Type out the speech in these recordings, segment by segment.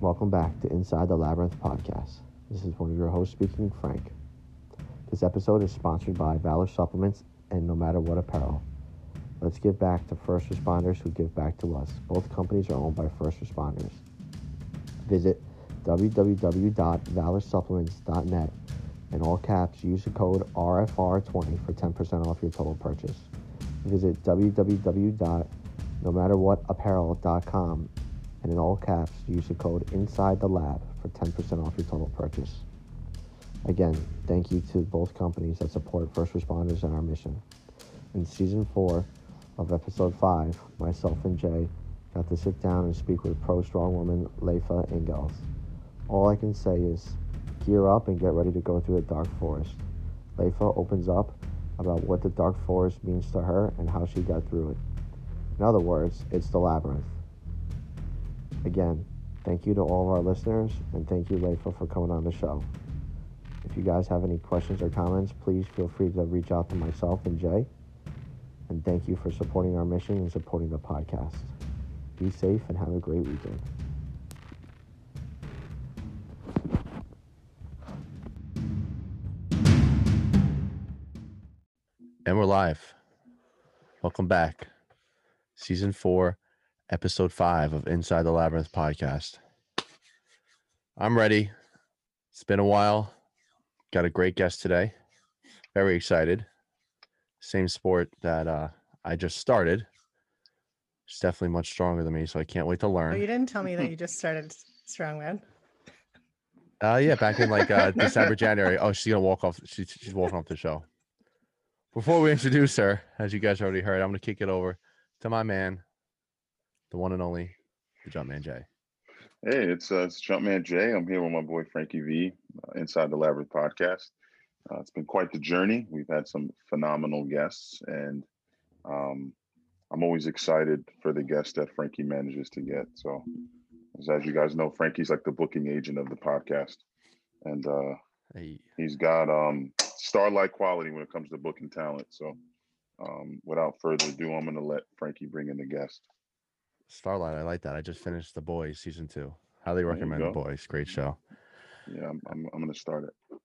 Welcome back to Inside the Labyrinth podcast. This is one of your hosts speaking, Frank. This episode is sponsored by Valor Supplements and No Matter What Apparel. Let's give back to first responders who give back to us. Both companies are owned by first responders. Visit www.valorsupplements.net and all caps use the code RFR20 for 10% off your total purchase. Visit www.nomatterwhatapparel.com and in all caps use the code inside the lab for 10% off your total purchase. Again, thank you to both companies that support first responders and our mission. In season 4 of episode 5, myself and Jay got to sit down and speak with pro strong woman Leifa Ingels. All I can say is gear up and get ready to go through the dark forest. Leifa opens up about what the dark forest means to her and how she got through it. In other words, it's the labyrinth. Again, thank you to all of our listeners and thank you, Leifa, for coming on the show. If you guys have any questions or comments, please feel free to reach out to myself and Jay. And thank you for supporting our mission and supporting the podcast. Be safe and have a great weekend. And we're live. Welcome back. Season four, episode five of Inside the Labyrinth podcast. I'm ready. It's been a while. Got a great guest today. Very excited. Same sport that uh, I just started. It's definitely much stronger than me, so I can't wait to Oh, learn. you didn't tell me that you just started strongman. Uh, yeah, back in like uh, December, January. Oh, she's gonna walk off. She's she's walking off the show. Before we introduce her, as you guys already heard, I'm gonna kick it over to my man, the one and only, the Jumpman Jay. Hey, it's uh, it's Jumpman Jay. I'm here with my boy Frankie V, uh, Inside the Labyrinth podcast. Uh, it's been quite the journey. We've had some phenomenal guests, and um, I'm always excited for the guests that Frankie manages to get. So, as, you guys know, Frankie's like the booking agent of the podcast, and uh, Hey, he's got um, starlight quality when it comes to booking talent. So, um, without further ado, I'm going to let Frankie bring in the guest. Starlight, I like that. I just finished The Boys season two. Highly recommend The go. Boys. Great show. Yeah, I'm, I'm, I'm going to start it.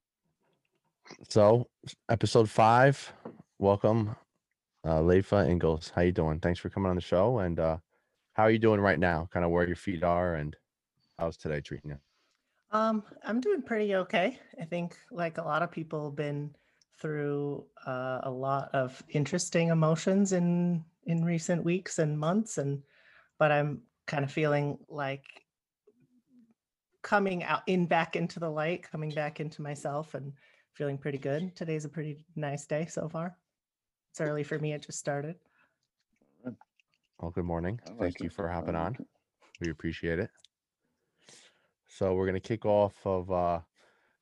So, episode five. Welcome, uh, Leifa Ingalls. How you doing? Thanks for coming on the show. And uh, how are you doing right now? Kind of where your feet are, and how's today treating you? Um, I'm doing pretty okay. I think, like a lot of people, been through uh, a lot of interesting emotions in in recent weeks and months, and but I'm kind of feeling like coming out in back into the light, coming back into myself, and feeling pretty good. Today's a pretty nice day so far. It's early for me. It just started. Well, good morning. I like Thank you it. for I hopping like on. it. We appreciate it. So we're gonna kick off of uh,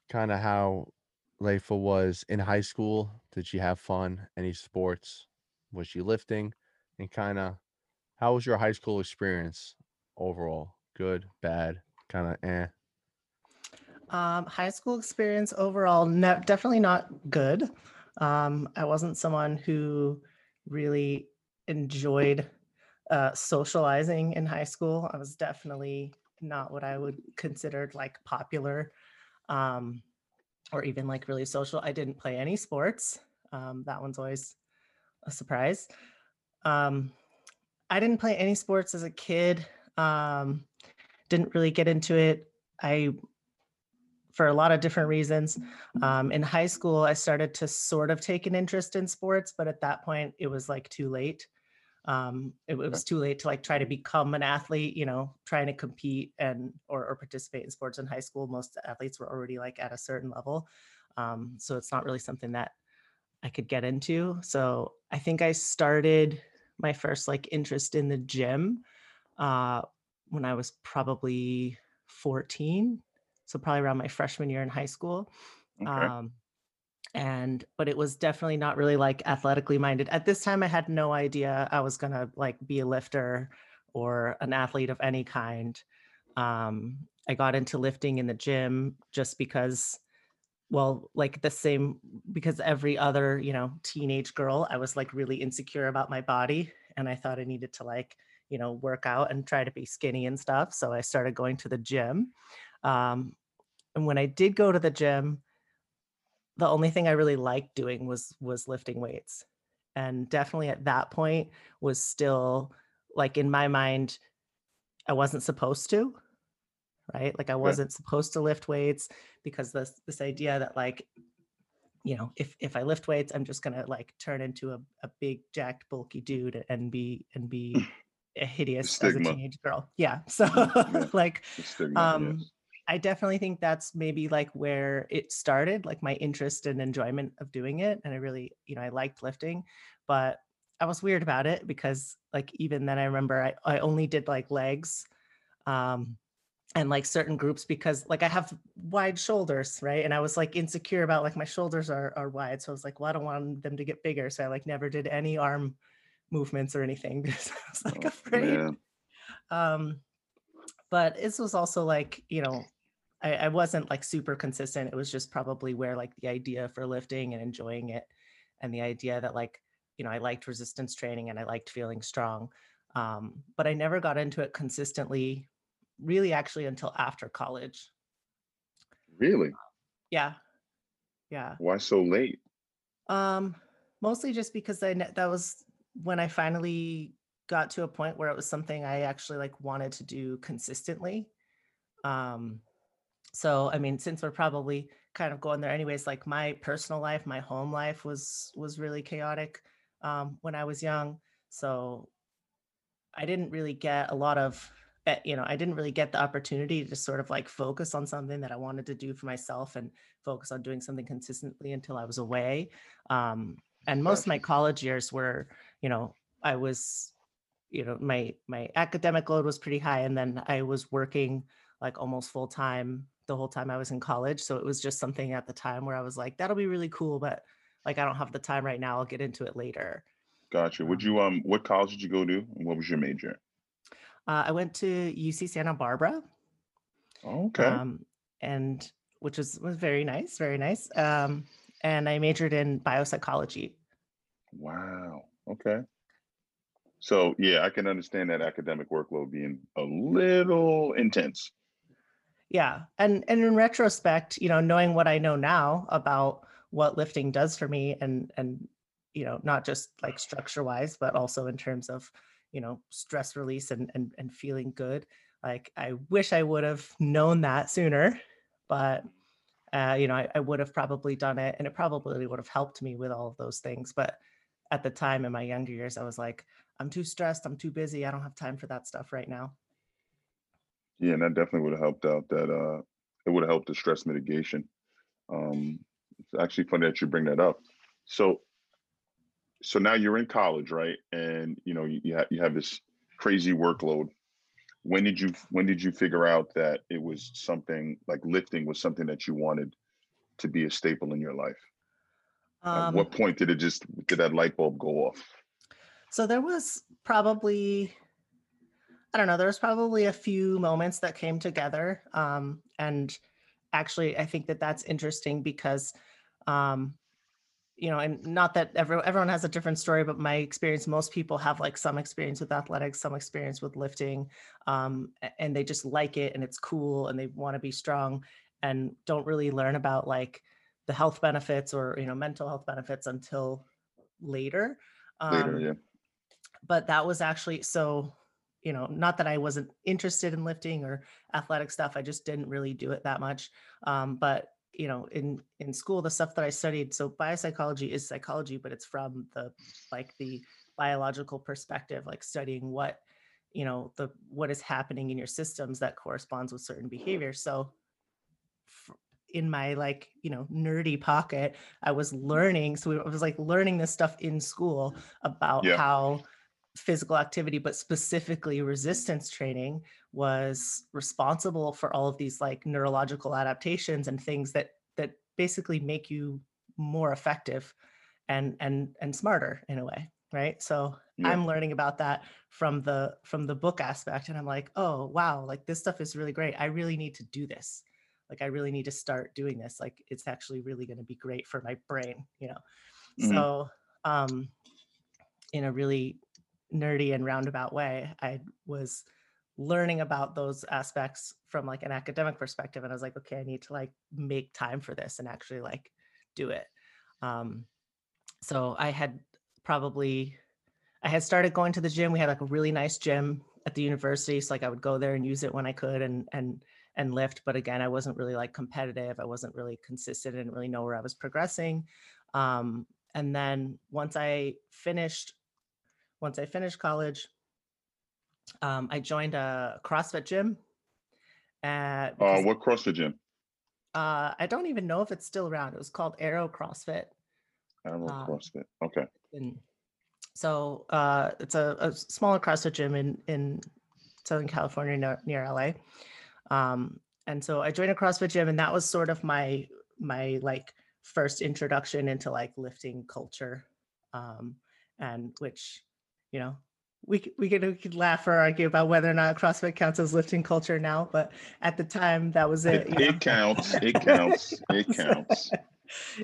kind of how Leifa was in high school. Did she have fun? Any sports? Was she lifting? And kind of how was your high school experience overall? Good, bad, kind of eh. Um, high school experience overall, definitely not good. Um, I wasn't someone who really enjoyed uh, socializing in high school. I was definitely not what I would consider like popular um, or even like really social. I didn't play any sports. Um, that one's always a surprise. Um, I didn't play any sports as a kid. Um, didn't really get into it. I for a lot of different reasons. Um, in high school, I started to sort of take an interest in sports, but at that point, it was like too late. Um, it, it was too late to like try to become an athlete, you know, trying to compete and or, or participate in sports in high school. Most athletes were already like at a certain level, um, so it's not really something that I could get into. So I think I started my first like interest in the gym uh, when I was probably 14 so probably around my freshman year in high school Okay. um and but it was definitely not really like athletically minded at this time i had no idea i was going to like be a lifter or an athlete of any kind um i got into lifting in the gym just because well like the same because every other you know teenage girl i was like really insecure about my body and i thought i needed to like you know, work out and try to be skinny and stuff. So I started going to the gym. Um, and when I did go to the gym, the only thing I really liked doing was was lifting weights. And definitely at that point was still like in my mind, I wasn't supposed to, right? Like I wasn't supposed to lift weights because this this idea that like, you know, if if I lift weights, I'm just gonna like turn into a, a big jacked bulky dude and be and be a hideous as a teenage girl. Yeah. So yeah. like stigma, um yes. I definitely think that's maybe like where it started, like my interest and enjoyment of doing it. And I really, you know, I liked lifting, but I was weird about it because like even then I remember I, I only did like legs um and like certain groups because like I have wide shoulders, right? And I was like insecure about like my shoulders are are wide. So I was like, well, I don't want them to get bigger. So I like never did any arm movements or anything because I was like Oh, afraid man. um but this was also like you know I, I wasn't like super consistent it was just probably where like the idea for lifting and enjoying it and the idea that like you know i liked resistance training and i liked feeling strong um but i never got into it consistently really actually until after college Really? yeah yeah Why so late? Um, mostly just because I that was when I finally got to a point where it was something I actually like wanted to do consistently. Um, so I mean, since we're probably kind of going there anyways, like my personal life, my home life was was really chaotic um, when I was young. So I didn't really get a lot of you know, I didn't really get the opportunity to sort of like focus on something that I wanted to do for myself and focus on doing something consistently until I was away. Um, and most of my college years were, you know, I was, you know, my my academic load was pretty high, and then I was working like almost full time the whole time I was in college. So it was just something at the time where I was like, that'll be really cool, but like I don't have the time right now. I'll get into it later. Gotcha. Would Um, you um what college did you go to and what was your major? Uh, I went to UC Santa Barbara. Okay. um, and which was was very nice, very nice. Um, and I majored in biopsychology. wow. Okay. So yeah, I can understand that academic workload being a little intense. Yeah, and and in retrospect, you know, knowing what I know now about what lifting does for me, and and you know, not just like structure wise, but also in terms of you know stress release and and and feeling good. Like I wish I would have known that sooner, but uh, you know, I, I would have probably done it, and it probably would have helped me with all of those things. But at the time in my younger years, I was like, I'm too stressed, I'm too busy, I don't have time for that stuff right now. Yeah, and that definitely would have helped out that uh it would have helped the stress mitigation. Um it's actually funny that you bring that up. So so now you're in college, right? And you know, you, you have you have this crazy workload. When did you when did you figure out that it was something like lifting was something that you wanted to be a staple in your life? At Um, what point did it just did that light bulb go off? So there was probably, I don't know, there was probably a few moments that came together. Um, and actually, I think that that's interesting because, um, you know, and not that everyone everyone has a different story, but my experience, most people have like some experience with athletics, some experience with lifting, um, and they just like it and it's cool and they want to be strong and don't really learn about like the health benefits or you know mental health benefits until later. Later, Um, yeah. but that was actually so you know not that i wasn't interested in lifting or athletic stuff i just didn't really do it that much um, but you know in in school the stuff that i studied so biopsychology is psychology but it's from the like the biological perspective like studying what you know the what is happening in your systems that corresponds with certain behaviors so in my like you know nerdy pocket i was learning so i was like learning this stuff in school about Yeah. how physical activity but specifically resistance training was responsible for all of these like neurological adaptations and things that that basically make you more effective and and and smarter in a way right? So Yeah. i'm learning about that from the from the book aspect and i'm like oh wow like this stuff is really great. I really need to do this. Like i really need to start doing this. Like it's actually really going to be great for my brain you know? Mhm. so um in a really nerdy and roundabout way, I was learning about those aspects from like an academic perspective and i was like okay i need to like make time for this and actually like do it. Um so i had probably i had started going to the gym. We had like a really nice gym at the university so like i would go there and use it when i could and and and lift but again i wasn't really like competitive. I wasn't really consistent I didn't really know where i was progressing. Um and then once i finished once i finished college um, I joined a CrossFit gym. At, Uh, what CrossFit gym? uh, I don't even know if it's still around. It was called Arrow CrossFit. Don't um, CrossFit. Okay. And so uh, it's a, a smaller CrossFit gym in in Southern California near, near LA. Um, and so I joined a CrossFit gym, and that was sort of my my like first introduction into like lifting culture, um, and which you know we we could we could laugh or argue about whether or not CrossFit counts as lifting culture now, but at the time that was it. It, it counts. It counts. It counts.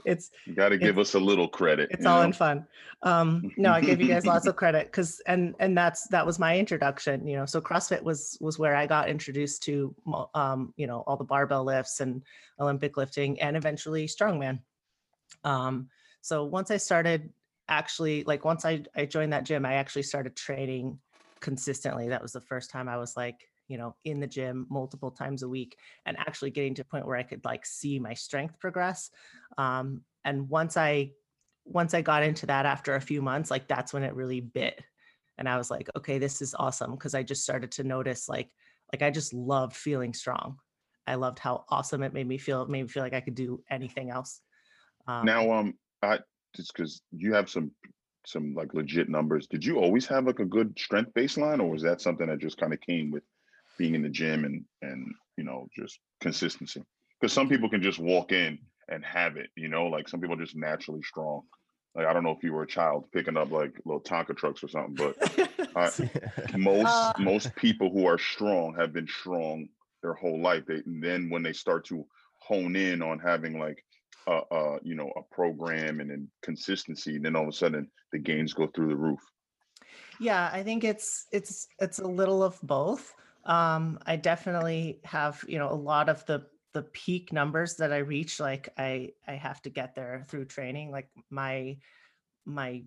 it's You got to give us a little credit. it's all know? in fun um no i gave you guys lots of credit because and and that's that was my introduction you know so crossfit was was where i got introduced to um you know all the barbell lifts and olympic lifting and eventually strongman um so once i started actually like once i i joined that gym i actually started training consistently that was the first time i was like you know in the gym multiple times a week and actually getting to a point where i could like see my strength progress um and once i once I got into that after a few months, like that's when it really bit. And I was like, okay, this is awesome. Cause I just started to notice like, like I just loved feeling strong. I loved how awesome it made me feel. It made me feel like I could do anything else. Um, Now, um, I just because you have some some like legit numbers. Did you always have like a good strength baseline, or was that something that just kind of came with being in the gym and and you know just consistency? Because some people can just walk in and have it. You know, like some people are just naturally strong. Like I don't know if you were a child picking up like little Tonka trucks or something, but I- most Uh, most people who are strong have been strong their whole life. They and then when they start to hone in on having like a, a you know a program and then consistency, and then all of a sudden the gains go through the roof. yeah i think it's it's it's a little of both um i definitely have you know a lot of the the peak numbers that i reach like i i have to get there through training like my my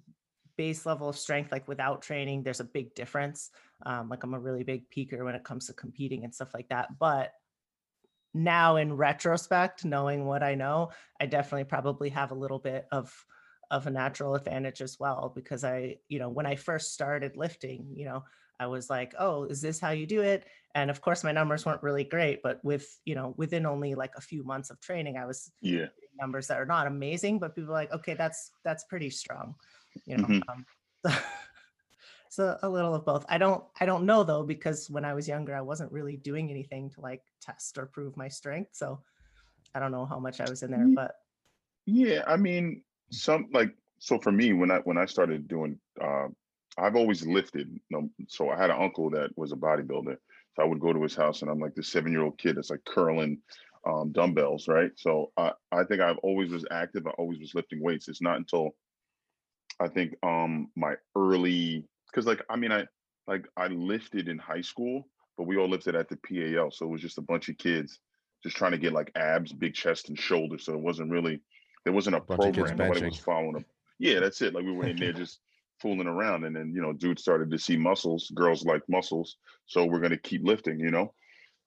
base level of strength like without training there's a big difference um like i'm a really big peaker when it comes to competing and stuff like that but now in retrospect knowing what i know i definitely probably have a little bit of of a natural advantage as well because I, you know, when I first started lifting, you know, I was like, oh, is this how you do it? And of course, my numbers weren't really great, but with, you know, within only like a few months of training, I was Yeah. numbers that are not amazing, but people are like, okay, that's that's pretty strong, you know. Mhm. Um, so, so a little of both. I don't I don't know though because when I was younger, I wasn't really doing anything to like test or prove my strength. So I don't know how much I was in there, but Yeah, I mean, some like so for me when I when I started doing uh I've always lifted. You know, so I had an uncle that was a bodybuilder. So I would go to his house and I'm like this seven-year-old kid that's like curling um dumbbells, right? So I I think I've always was active, I always was lifting weights. It's not until I think um my early because like I mean I like I lifted in high school, but we all lifted at the PAL. So it was just a bunch of kids just trying to get like abs, big chest and shoulders. So it wasn't really there wasn't a kids program. Nobody was following them. Yeah, that's it. Like we were in there just fooling around. And then, you know, dudes started to see muscles. Girls like muscles. So we're gonna keep lifting, you know.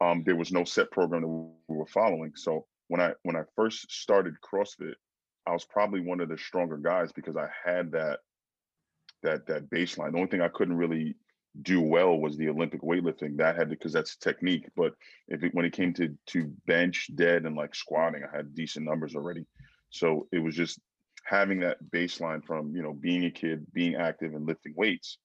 Um, there was no set program that we were following. So when I when I first started CrossFit, I was probably one of the stronger guys because I had that that that baseline. The only thing I couldn't really do well was the Olympic weightlifting. That had to because that's technique. But if it, when it came to to bench, dead, and like squatting, I had decent numbers already. So it was just having that baseline from you know being a kid, being active, and lifting weights.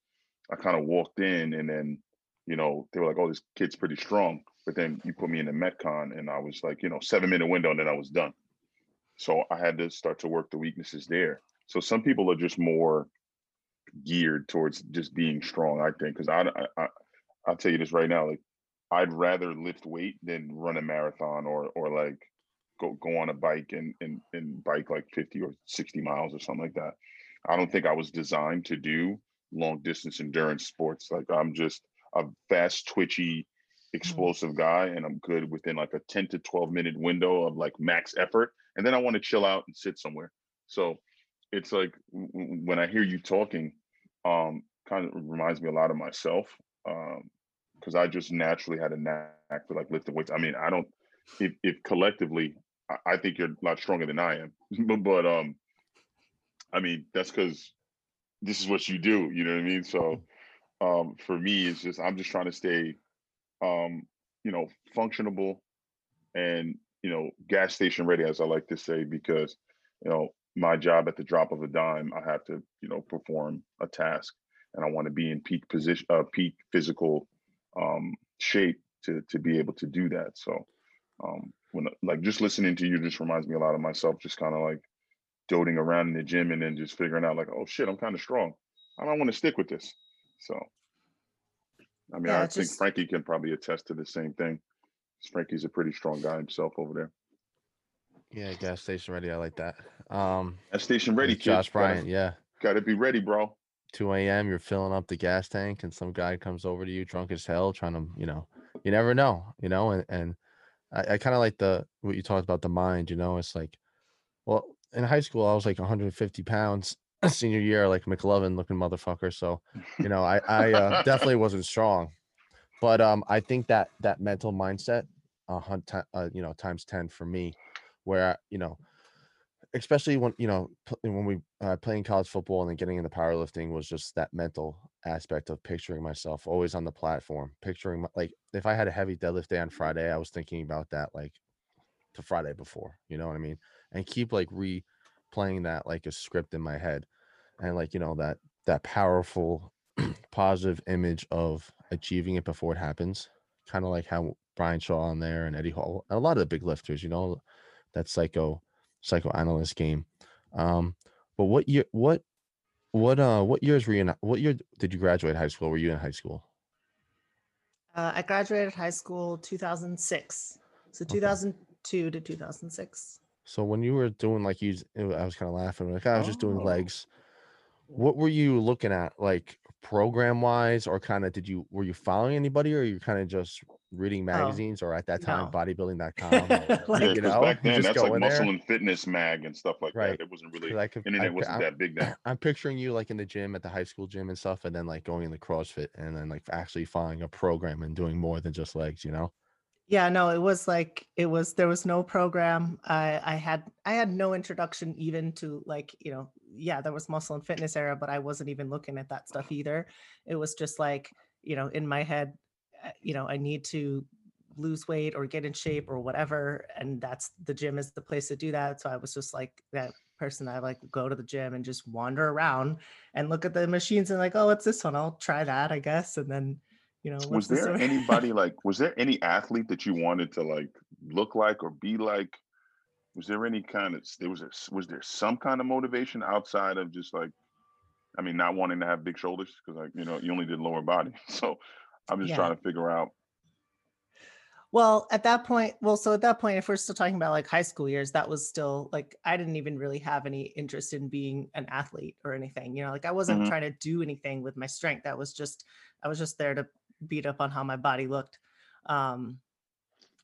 I kind of walked in, and then you know they were like, "Oh, this kid's pretty strong." But then you put me in the Metcon, and I was like, you know, seven minute window, and then I was done. So I had to start to work the weaknesses there. So some people are just more geared towards just being strong, I think, because I, I, I, I'll tell you this right now, like I'd rather lift weight than run a marathon or, or like go, go on a bike and, and, and bike like 50 or 60 miles or something like that. I don't think I was designed to do long distance endurance sports. Like I'm just a fast, twitchy, mm-hmm. explosive guy, and I'm good within like a 10 to 12 minute window of like max effort. And then I want to chill out and sit somewhere. So it's like when I hear you talking, um, kind of reminds me a lot of myself. Um, because I just naturally had a knack for like lifting weights. I mean, I don't if if collectively I, I think you're a lot stronger than I am. but, but um I mean that's because this is what you do, you know what I mean? So um for me it's just I'm just trying to stay um, you know, functionable and you know, gas station ready, as I like to say, because you know, my job at the drop of a dime, I have to, you know, perform a task and I want to be in peak position uh peak physical um shape to to be able to do that. So um when like just listening to you just reminds me a lot of myself, just kind of like doting around in the gym and then just figuring out like, oh shit, I'm kind of strong. I don't want to stick with this. So I mean, Yeah, I think just- Frankie can probably attest to the same thing. Frankie's a pretty strong guy himself over there. Yeah, gas station ready. I like that. Um, That station ready, kid. Josh Bryant. Yeah, Got to be ready, bro. 2 a.m. You're filling up the gas tank, and some guy comes over to you drunk as hell, trying to, you know, you never know, you know, and and I, I kind of like the what you talked about the mind, you know, it's like, well, in high school I was like 150 pounds, senior year, like McLovin looking motherfucker. So, you know, I I uh, definitely wasn't strong, but um, I think that that mental mindset, uh, hun- ti- uh, you know, times 10 for me, where you know especially when you know when we uh, playing college football and then getting into powerlifting was just that mental aspect of picturing myself always on the platform picturing my, like if i had a heavy deadlift day on friday i was thinking about that like to friday before you know what i mean? And keep like replaying that like a script in my head and like you know that that powerful positive image of achieving it before it happens kind of like how brian shaw on there and eddie hall a lot of the big lifters you know that psycho psychoanalyst game. Um, but what year? What what uh what years were you in? What year did you graduate high school? Were you in high school? Uh, I graduated high school 2006. So 2002 to 2006. So when you were doing like you, I was kind of laughing. Like I was just doing Oh. legs. What were you looking at, like program wise, or kind of did you were you following anybody, or you're kind of just reading magazines, or at that time no. bodybuilding.com? or, Like, yeah, you 'cause know, back you then just that's like in there. muscle and fitness mag and stuff like Right. that. It wasn't really I could, I, internet wasn't I'm- that big then. I'm picturing you like in the gym at the high school gym and stuff, and then like going in the CrossFit and then like actually following a program and doing more than just legs, you know? Yeah, no, it was like it was there was no program. I I had I had no introduction even to like, you know, yeah, there was muscle and fitness era, but I wasn't even looking at that stuff either. It was just like, you know, in my head, you know, I need to lose weight or get in shape or whatever and that's the gym is the place to do that. So I was just like that person I like go to the gym and just wander around and look at the machines and like, oh, what's this one? I'll try that, I guess. And then, you know, Was there one? anybody like was there any athlete that you wanted to like look like or be like? Was there any kind of there was a, was there some kind of motivation outside of just like I mean not wanting to have big shoulders because like you know you only did lower body. So I'm just Yeah. trying to figure out Well, at that point, well, so at that point, if we're still talking about like high school years, that was still like I didn't even really have any interest in being an athlete or anything. You know, like I wasn't Mhm. trying to do anything with my strength. That was just I was just there to beat up on how my body looked. Um,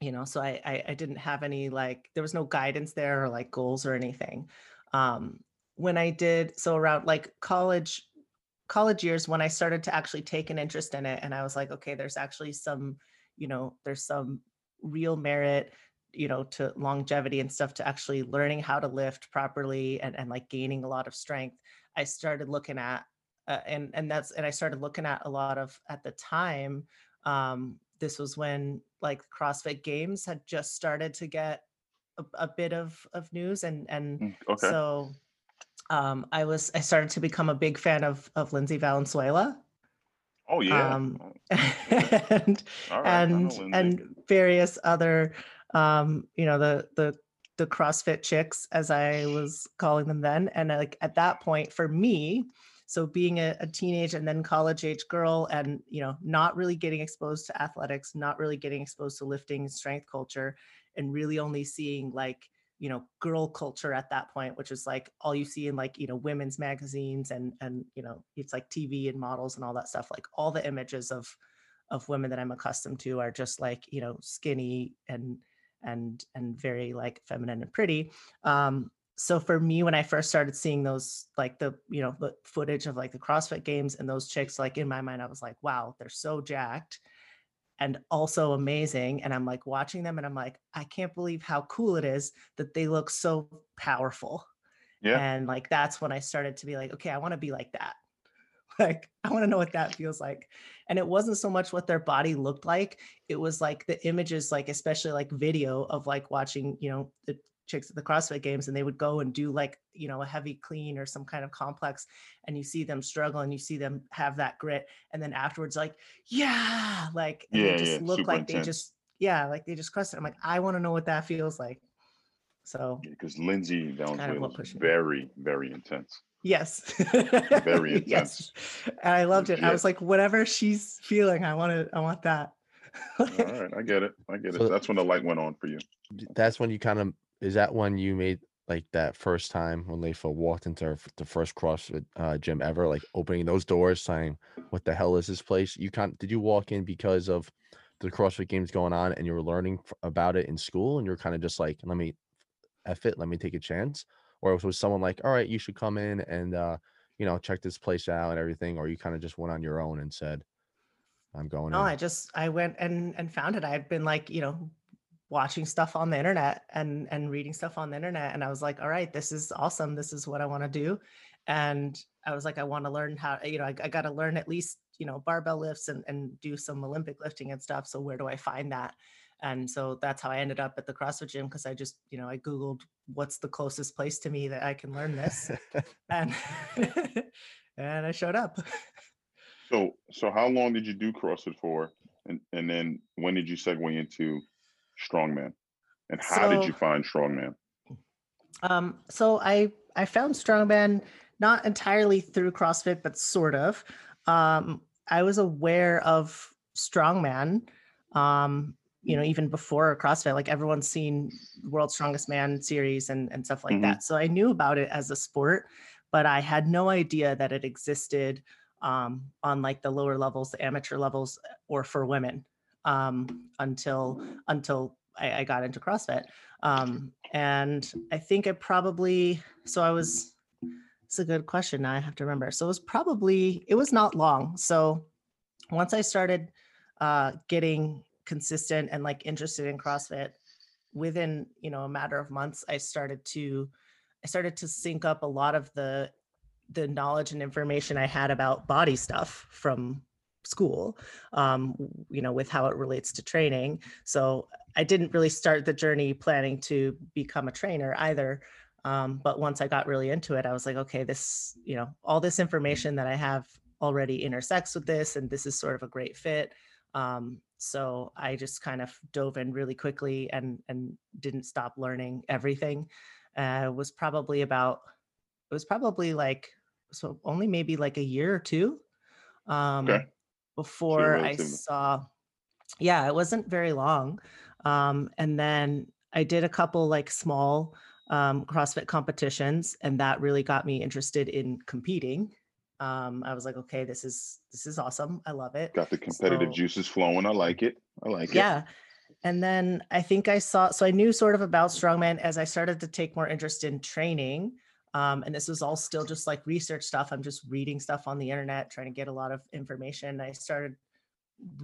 you know, so I, I I didn't have any like there was no guidance there or like goals or anything. Um, when I did so around like college college years when I started to actually take an interest in it and I was like, okay, there's actually some you know there's some real merit you know to longevity and stuff to actually learning how to lift properly and, and like gaining a lot of strength i started looking at uh, and and that's and i started looking at a lot of at the time um this was when like crossfit games had just started to get a, a bit of of news and and Mm, okay. so um i was i started to become a big fan of of lindsay valenzuela oh yeah. um, Oh, and right. And and various other um you know the the the crossfit chicks as i was calling them then and like at that point for me so being a, a teenage and then college age girl and you know not really getting exposed to athletics not really getting exposed to lifting strength culture and really only seeing like you know girl culture at that point which is like all you see in like you know women's magazines and and you know it's like tv and models and all that stuff. Like all the images of of women that i'm accustomed to are just like you know skinny and and and very like feminine and pretty. Um so for me when i first started seeing those like the you know the footage of like the crossfit games and those chicks like in my mind i was like wow they're so jacked and also amazing. And i'm like watching them and i'm like i can't believe how cool it is that they look so powerful. Yeah. and like that's when i started to be like okay i want to be like that. Like i want to know what that feels like. And it wasn't so much what their body looked like it was like the images like especially like video of like watching you know the chicks at the CrossFit games and they would go and do like, you know, a heavy clean or some kind of complex and you see them struggle and you see them have that grit. And then afterwards, like, yeah, like, and Yeah, they just yeah, look super like they just, yeah, like they just crushed it. I'm like, I want to know what that feels like. So Because Lindsay kind of Valenzuela what is very, very intense. yes. Very yes. And I loved it. I was like, whatever she's feeling, I want to, I want that. All right, I get it. I get it. So- That's when the light went on for you. That's when you kind of is that when you made like that first time when Leifa walked into her the first CrossFit uh, gym ever, like opening those doors, saying, "What the hell is this place?" You can't. Did you walk in because of the CrossFit games going on, and you were learning f- about it in school, and you're kind of just like, "Let me f it, let me take a chance," or was someone like, "All right, you should come in and uh, you know check this place out and everything," or you kind of just went on your own and said, "I'm going No, in." I just I went and and found it. I had been like, you know, watching stuff on the internet and and reading stuff on the internet and I was like, all right, this is awesome. This is what I want to do. And I was like, I want to learn how, you know, I, I got to learn at least, you know, barbell lifts and and do some Olympic lifting and stuff. So where do I find that? And so that's how I ended up at the CrossFit gym because I just, you know, I Googled what's the closest place to me that I can learn this. and and I showed up. So, so how long did you do CrossFit for, and and then when did you segue into strongman, and how did you find strongman? Um, so I I found strongman not entirely through CrossFit, but sort of. Um, I was aware of strongman, um, you know, even before CrossFit. Like everyone's seen World's Strongest Man series and and stuff like Mhm. that. So I knew about it as a sport, but I had no idea that it existed um, on like the lower levels, the amateur levels, or for women um, until until I, I got into CrossFit. Um, and I think I probably so I was it's a good question. Now I have to remember. So it was probably it was not long. So once I started uh getting consistent and like interested in CrossFit, within you know a matter of months, I started to I started to sync up a lot of the the knowledge and information I had about body stuff from school, um, you know, with how it relates to training. So I didn't really start the journey planning to become a trainer either. Um, but once I got really into it, I was like, okay, this, you know, all this information that I have already intersects with this, and this is sort of a great fit. Um, so I just kind of dove in really quickly and and didn't stop learning everything. Uh, was probably about it was probably like so only maybe like a year or two um before i saw yeah it wasn't very long um and then i did a couple like small um crossfit competitions and that really got me interested in competing um i was like okay this is this is awesome i love it Got the competitive So- juices flowing. I like it. I like it. yeah. And then I think I saw, so I knew sort of about strongman as I started to take more interest in training. Um, and this was all still just like research stuff. I'm just reading stuff on the internet, trying to get a lot of information. I started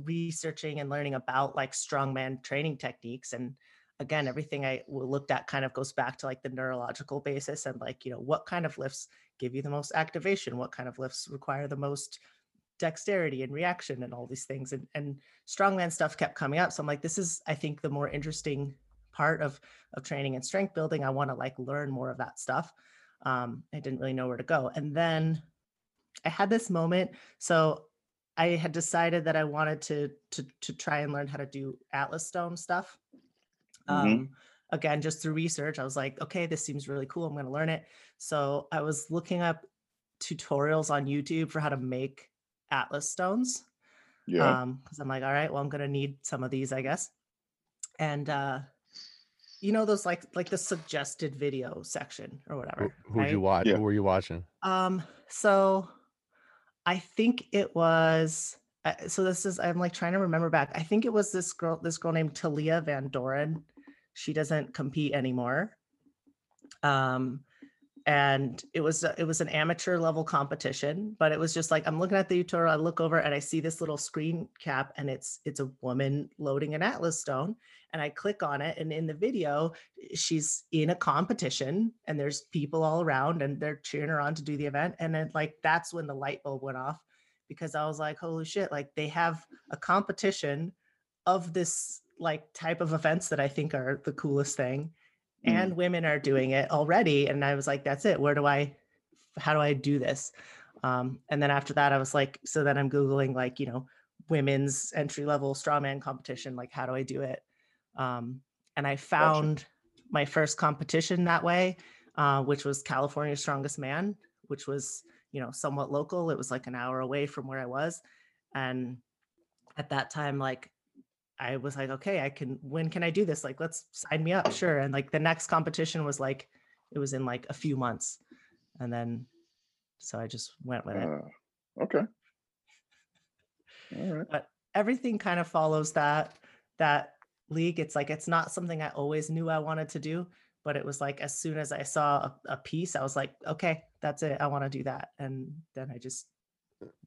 researching and learning about like strongman training techniques. And again, everything I looked at kind of goes back to like the neurological basis and like, you know, what kind of lifts give you the most activation? What kind of lifts require the most dexterity and reaction and all these things? And, and strongman stuff kept coming up. So I'm like, this is, I think, the more interesting part of of training and strength building. I want to like learn more of that stuff. Um, I didn't really know where to go. And then I had this moment. So I had decided that I wanted to to to try and learn how to do Atlas Stone stuff. Mhm. Um, again, just through research, I was like, okay, this seems really cool. I'm going to learn it. So I was looking up tutorials on YouTube for how to make Atlas stones Yeah. um because i'm like all right well i'm gonna need some of these i guess and uh you know those like like the suggested video section or whatever. who'd you watch? Yeah. Who were you watching? Um, so I think it was uh, so this is I'm like trying to remember back. I think it was this girl, this girl named Talia Van Doren. She doesn't compete anymore. Um and it was it was an amateur level competition, but it was just like I'm looking at the tutorial, I look over and I see this little screen cap and it's it's a woman loading an Atlas stone and I click on it and in the video she's in a competition and there's people all around and they're cheering her on to do the event and then like that's when the light bulb went off because I was like holy shit like they have a competition of this like type of events that I think are the coolest thing Mm. and women are doing it already and I was like that's it. Where do I how do I do this? Um and then after that I was like so then I'm googling like you know women's entry level strongman competition like how do I do it? Um and I found my first competition that way, uh, which was California's Strongest Man, which was you know somewhat local. It was like an hour away from where I was, and at that time, like I was like, okay, I can. When can I do this? Like, let's sign me up, sure. And like the next competition was like, it was in like a few months, and then so I just went with it. Uh, okay. All right. but everything kind of follows that that league it's like it's not something i always knew i wanted to do but it was like as soon as i saw a, a piece i was like okay that's it i want to do that and then i just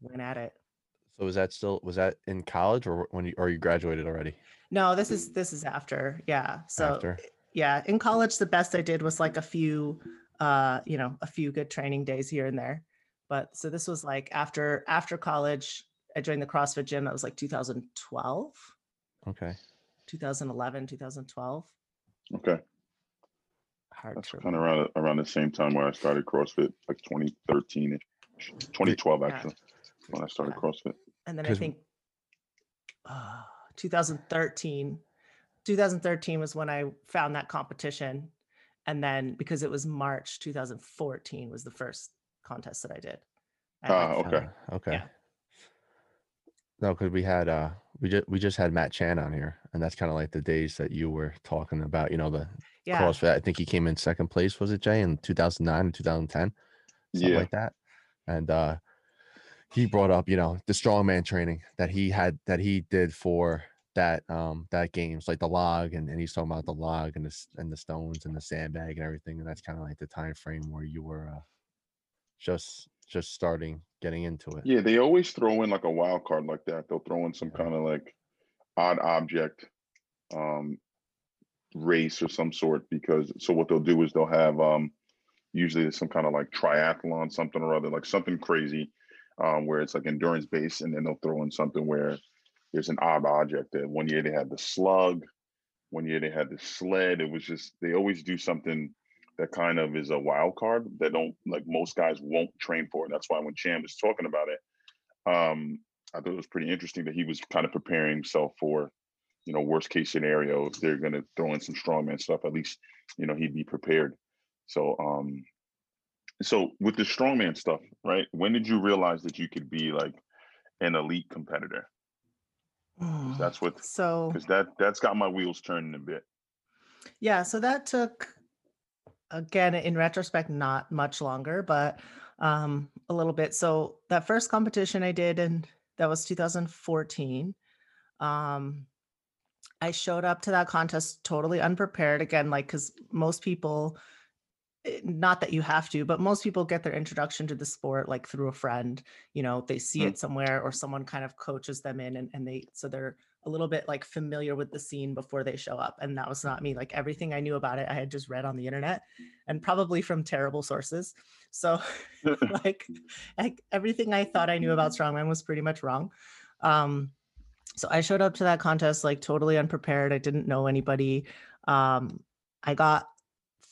went at it So was that still was that in college or when you or you graduated already? no this is this is after yeah so After. yeah in college the best i did was like a few uh you know a few good training days here and there but so this was like after after college i joined the crossfit gym that was like 2012 Okay. 2011 2012 Okay. hard That's to kind of around around the same time where I started CrossFit, like 2013 ish, 2012 Yeah. actually, when I started Yeah. CrossFit. And then I think uh, 2013 2013 was when i found that competition and then because it was march 2014 was the first contest that i did Oh, had, Ah, okay. Uh, okay. Yeah. No, because we had uh we just we just had Matt Chan on here, and that's kind of like the days that you were talking about. You know the yeah CrossFit. I think he came in second place. Was it Jay in 2009 and 2010, something Yeah. like that? And uh he brought up you know the strongman training that he had that he did for that um that games like the log and, and he's talking about the log and the and the stones and the sandbag and everything and that's kind of like the time frame where you were uh just just starting getting into it Yeah, they always throw in like a wild card like that. They'll throw in some Yeah. kind of like odd object um race or some sort because so what they'll do is they'll have um usually some kind of like triathlon something or other like something crazy um where it's like endurance based and then they'll throw in something where there's an odd object that one year they had the slug one year they had the sled it was just they always do something that kind of is a wild card that don't like most guys won't train for. That's why when Chan was talking about it, um, I thought it was pretty interesting that he was kind of preparing himself for, you know, worst case scenario if they're gonna throw in some strongman stuff. At least, you know, he'd be prepared. So, um, so with the strongman stuff, right? When did you realize that you could be like an elite competitor? That's what so because that that's got my wheels turning a bit. yeah so that took again in retrospect not much longer but um a little bit so that first competition i did and that was 2014 um i showed up to that contest totally unprepared again like because most people not that you have to but most people get their introduction to the sport like through a friend you know they see Mm. it somewhere or someone kind of coaches them in and, and they so they're a little bit like familiar with the scene before they show up and that was not me like everything i knew about it i had just read on the internet and probably from terrible sources so like, like everything i thought i knew about strongman was pretty much wrong um so i showed up to that contest like totally unprepared i didn't know anybody um i got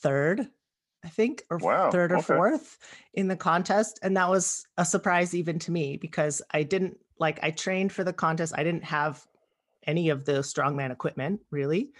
third i think or Wow, third or okay. fourth in the contest and that was a surprise even to me because i didn't like i trained for the contest i didn't have any of the strongman equipment really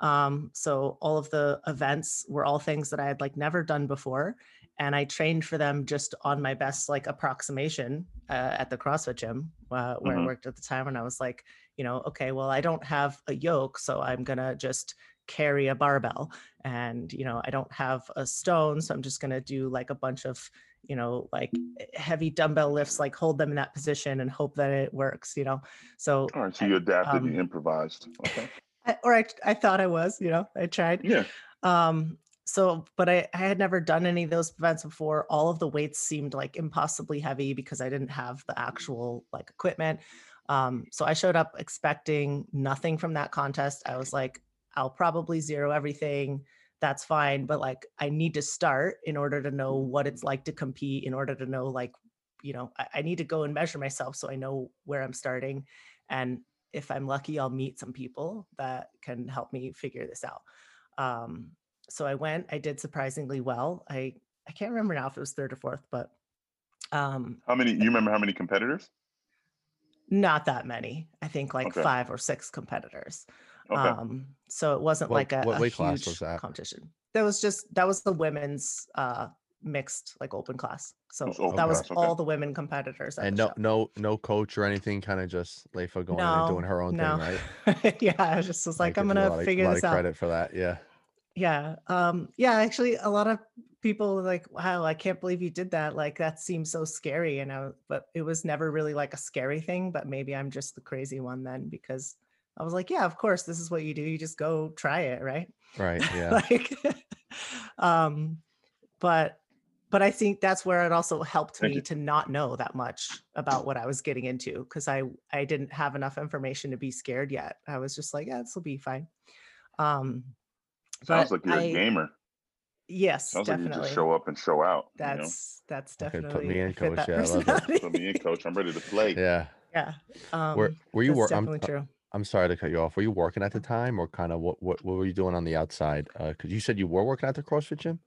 um so all of the events were all things that i had like never done before and i trained for them just on my best like approximation uh, at the crossfit gym uh, where i Mhm. worked at the time and i was like you know okay well i don't have a yoke so i'm gonna just carry a barbell and you know i don't have a stone so i'm just going to do like a bunch of you know like heavy dumbbell lifts like hold them in that position and hope that it works you know so All right, so you adapted, um, you improvised. Okay. I, or I, I thought i was you know i tried Yeah. um so but I, I had never done any of those events before all of the weights seemed like impossibly heavy because i didn't have the actual like equipment um so i showed up expecting nothing from that contest i was like i'll probably zero everything that's fine but like i need to start in order to know what it's like to compete in order to know like you know I, I need to go and measure myself so i know where i'm starting and if i'm lucky i'll meet some people that can help me figure this out um so I went. I did surprisingly well. I I can't remember now if it was third or fourth, but um, How many? You remember how many competitors? not that many. I think like Okay. five or six competitors. Okay. Um, so it wasn't What- like a, what a class huge that? competition. That was just that was the women's uh mixed like open class. So was open that was okay. all the women competitors. and no show. no no coach or anything kind of just Leifa going in and doing her own no. thing right yeah, I was just was like, I I'm give you a gonna of- figure lot this of out. credit for that yeah yeah um yeah actually a lot of people were like wow i can't believe you did that like that seems so scary you know. but it was never really like a scary thing but maybe i'm just the crazy one then because i was like yeah of course this is what you do you just go try it right right yeah like um but but i think that's where it also helped me to not know that much about what i was getting into because i i didn't have enough information to be scared yet i was just like yeah this will be fine um Sounds like you're I- a gamer. yes Sounds like you definitely just show up and show out. you know? that's that's Okay, definitely put me in, coach. Yeah, I love it. put me in, coach. I'm ready to play. yeah yeah um were were you that's work I'm, definitely true I'm sorry to cut you off were you working at the time or kind of what, what what were you doing on the outside because you said you were working at the CrossFit gym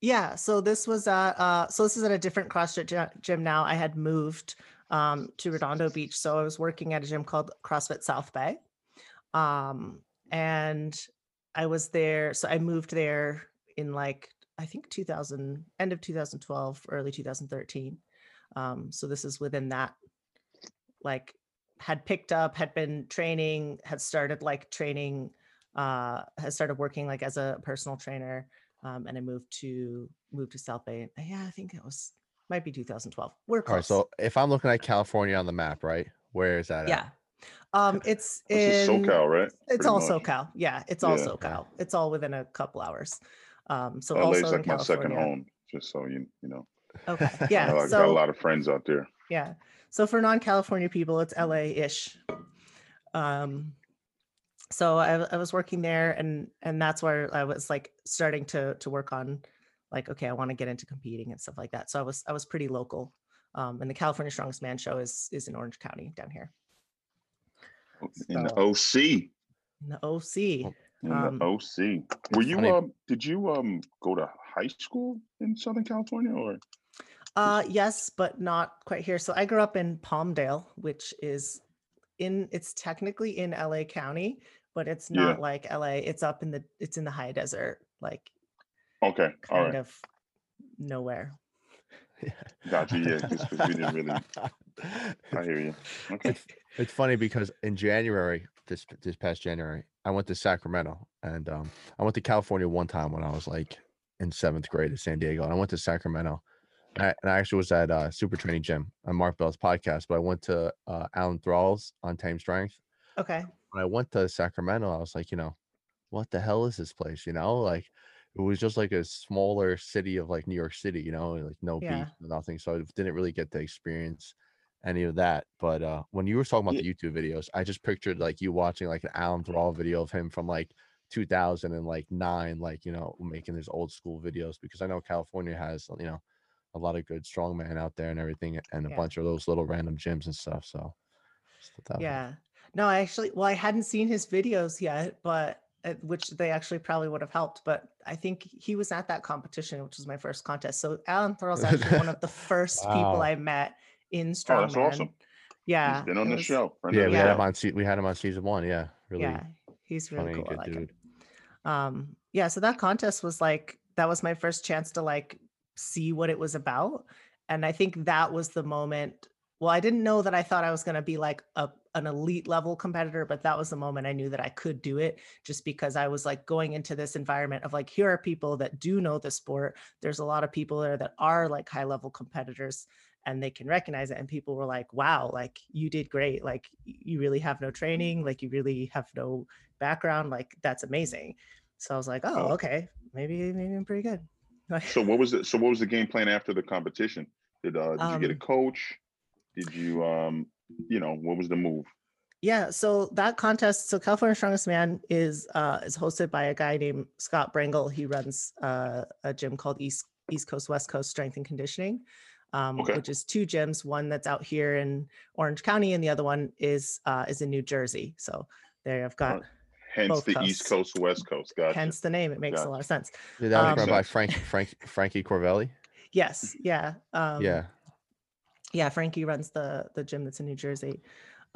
Yeah, so this was at uh so this is at a different CrossFit gym now. I had moved um to Redondo Beach, so I was working at a gym called CrossFit South Bay. Um and I was there so I moved there in like I think 2000 end of 2012, early 2013. Um so this is within that like had picked up, had been training, had started like training uh had started working like as a personal trainer um, and I moved to moved to South Bay. Uh, Yeah, I think it was might be 2012. We're close. right so if I'm looking at California on the map right where is that at? yeah, um, it's This is in SoCal, right? it's Pretty all much. SoCal. Yeah, it's all Yeah. SoCal. It's all within a couple hours. Um, so LA's also in like my second home, just so you you know. Okay, Yeah. I yeah. got a lot of friends out there. yeah, so for non-California people, it's LA-ish. Um, so I, I was working there, and and that's where I was like starting to to work on, like, okay, I want to get into competing and stuff like that. So I was I was pretty local. Um, and the California Strongest Man show is is in Orange County down here In the OC. in the OC. In Um, the OC. Were you funny. um did you um go to high school in Southern California or Uh, yes, but not quite here. So I grew up in Palmdale, which is in it's technically in LA County, but it's Yeah. not like LA. It's up in the it's in the high desert, like okay, all kind right. of nowhere. Got you, yeah, just 'cause we didn't really I hear you. Okay. it's, it's funny because in January, this this past January, I went to Sacramento and um, I went to California one time when I was like in seventh grade at San Diego, and I went to Sacramento. And I, and I actually was at uh, Super Training Gym on Mark Bell's podcast, but I went to uh, Alan Thrall's Untamed Strength. Okay. When I went to Sacramento, I was like, you know, what the hell is this place? You know, like it was just like a smaller city of like New York City, you know, like no Yeah. beach, nothing. So I didn't really get to experience any of that. But uh when you were talking about the YouTube videos, I just pictured like you watching like an Alan Thrall video of him from like 2000 and like nine, like you know, making his old school videos because I know California has you know a lot of good strongman out there and everything, and a Yeah. bunch of those little random gyms and stuff. So just thought Yeah. No, I actually, well, I hadn't seen his videos yet, but uh, which they actually probably would have helped. But I think he was at that competition, which was my first contest. So Alan Thrall's actually one of the first people Wow. I met in Oh, strongman. that's awesome. Yeah. He's been on the was- show. friend yeah, of we the had him on we had him on season one. Yeah, really Yeah. He's really funny, cool. Good like him. dude. um yeah so that contest was like that was my first chance to like see what it was about and i think that was the moment well i didn't know that i thought i was going to be like a, an elite level competitor, but that was the moment I knew that I could do it just because I was like going into this environment of like, here are people that do know the sport. There's a lot of people there that are like high level competitors and they can recognize it. And people were like, wow, like you did great. Like you really have no training, like you really have no background. Like that's amazing. So I was like, oh, okay, maybe, maybe I'm pretty good. So what was the So what was the game plan after the competition? Did uh did you get a Um, coach? Did you um you know what was the move? Yeah, so that contest, so California Strongest Man is uh is hosted by a guy named Scott Brangle. He runs uh, a gym called East East Coast West Coast Strength and Conditioning, um, Okay. which is two gyms. One that's out here in Orange County, and the other one is uh, is in New Jersey. So there I've got. Hence both the East. Coast West Coast. Gotcha. hence the name. It makes Gotcha. a lot of sense. Yeah, that was Um, run by Frank Frank Frankie Corvelli. Yes, yeah, um, yeah. yeah frankie runs the the gym that's in new jersey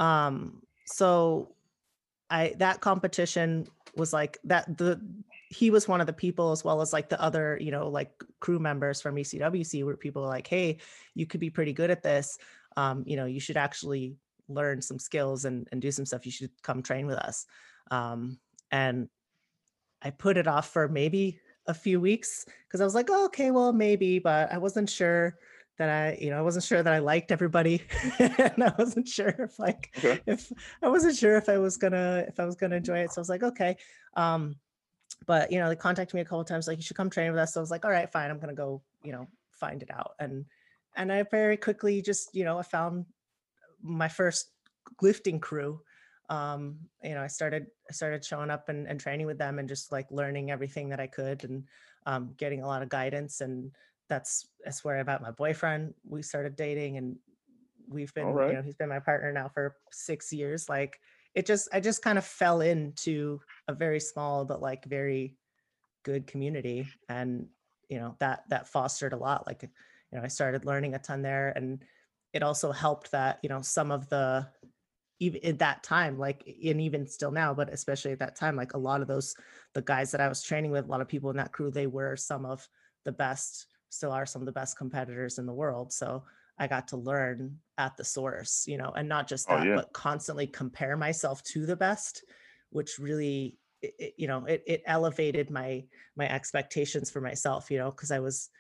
um so i that competition was like that the he was one of the people as well as like the other you know like crew members from ecwc where people were like hey you could be pretty good at this um you know you should actually learn some skills and, and do some stuff you should come train with us um and i put it off for maybe a few weeks because i was like oh, okay well maybe but i wasn't sure that I, you know, I wasn't sure that I liked everybody, and I wasn't sure if like Okay. if I wasn't sure if I was gonna if I was gonna enjoy it. So I was like, okay. Um, but you know, they contacted me a couple of times, like you should come train with us. So I was like, all right, fine, I'm gonna go, you know, find it out. And and I very quickly just, you know, I found my first lifting crew. Um, you know, I started I started showing up and, and training with them and just like learning everything that I could and um, getting a lot of guidance and that's that's where I met my boyfriend. We started dating and we've been, Alright. you know, he's been my partner now for six years. Like it just I just kind of fell into a very small but like very good community. And you know, that that fostered a lot. Like, you know, I started learning a ton there. And it also helped that, you know, some of the even at that time, like and even still now, but especially at that time, like a lot of those the guys that I was training with, a lot of people in that crew, they were some of the best still are some of the best competitors in the world. So I got to learn at the source, you know, and not just Oh, that, yeah. but constantly compare myself to the best, which really, it, it- you know, it, it elevated my my expectations for myself, you know, because I was,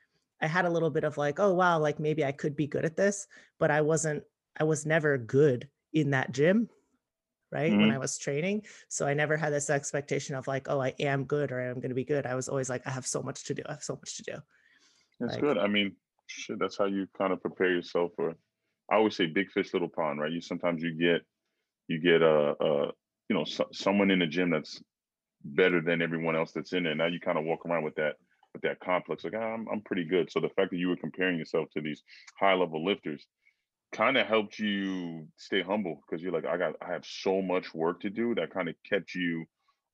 I had a little bit of like, oh wow, like maybe I could be good at this, but I wasn't, I was never good in that gym, right? When I was training, so I never had this expectation of like, oh, I am good or I'm going to be good. I was always like, I have so much to do. I have so much to do. That's Like- good. I mean, shit, that's how you kind of prepare yourself for. I always say big fish, little pond, right? You sometimes you get, you get a, uh, you know, so, someone in the gym that's better than everyone else that's in there. Now you kind of walk around with that, with that complex, like "Ah, I'm, I'm pretty good. So the fact that you were comparing yourself to these high level lifters, kind of helped you stay humble because you're like, I got, I have so much work to do. That kind of kept you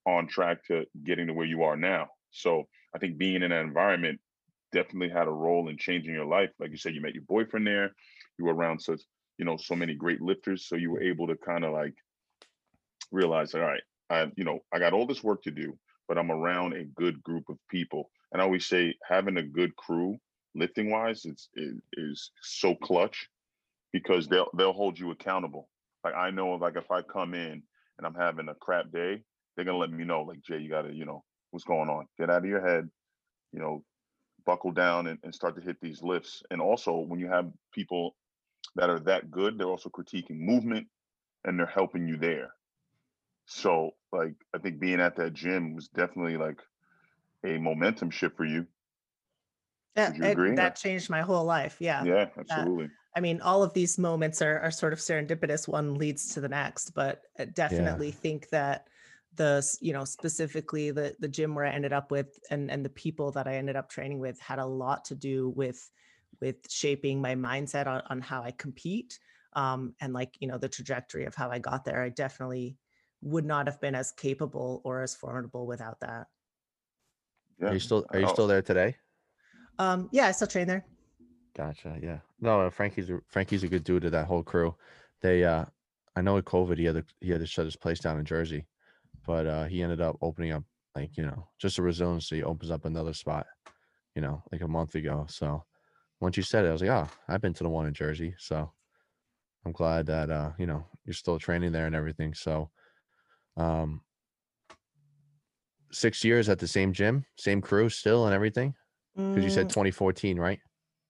on track to getting to where you are now. So I think being in that environment definitely had a role in changing your life. Like you said, you met your boyfriend there. You were around such, you know, so many great lifters. So you were able to kind of like realize, all right, I, you know, I got all this work to do, but I'm around a good group of people. And I always say having a good crew, lifting wise, it's is, is so clutch because they'll they'll hold you accountable. Like I know, like if I come in and I'm having a crap day, they're gonna let me know, like Jay, you gotta, you know, what's going on? Get out of your head, you know, buckle down and, and start to hit these lifts. And also when you have people that are that good, they're also critiquing movement and they're helping you there. So like I think being at that gym was definitely like a momentum shift for you. Yeah, Would you it- that changed my whole life. Yeah. Yeah, absolutely. I mean, all of these moments are, are sort of serendipitous. One leads to the next, but I definitely think that the, you know, specifically the, the gym where I ended up with and, and the people that I ended up training with had a lot to do with, with shaping my mindset on, on how I compete. Um, and like, you know, the trajectory of how I got there. I definitely would not have been as capable or as formidable without that. Yeah. Are you still are you Oh, still there today? Um, yeah, I still train there. Gotcha. Yeah. No, uh, Frankie's a, Frankie's a good dude to that whole crew. They uh I know with COVID he had to he had to shut his place down in Jersey, but uh he ended up opening up like, you know, just a resiliency opens up another spot, you know, like a month ago. So once you said it, I was like, oh, I've been to the one in Jersey. So I'm glad that uh, you know, you're still training there and everything. So um six years at the same gym, same crew still and everything. Because you said Mm, 2014, right?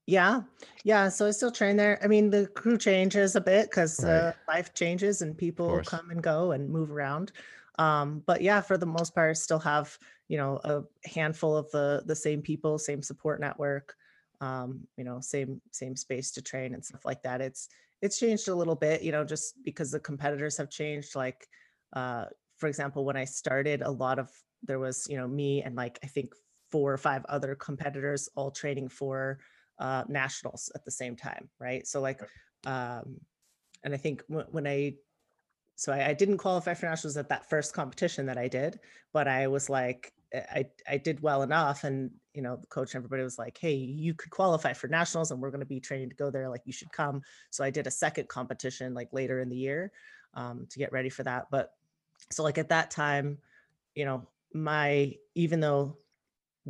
Yeah, yeah. So I still train there. I mean, the crew changes a bit because Right. uh, life changes and people come and go and move around. Um, but yeah, for the most part, still have you know a handful of the the same people, same support network, um, you know, same same space to train and stuff like that. It's it's changed a little bit, you know, just because the competitors have changed. Like, uh, for example, when I started, a lot of there was you know me and like I think four or five other competitors all training for uh, nationals at the same time, right? So like, um, and I think w- when I, so I, I didn't qualify for nationals at that first competition that I did, but I was like, eh, I I did well enough, and you know, the coach and everybody was like, hey, you could qualify for nationals, and we're going to be training to go there. Like, you should come. So I did a second competition like later in the year um, to get ready for that. But so like at that time, you know, my even though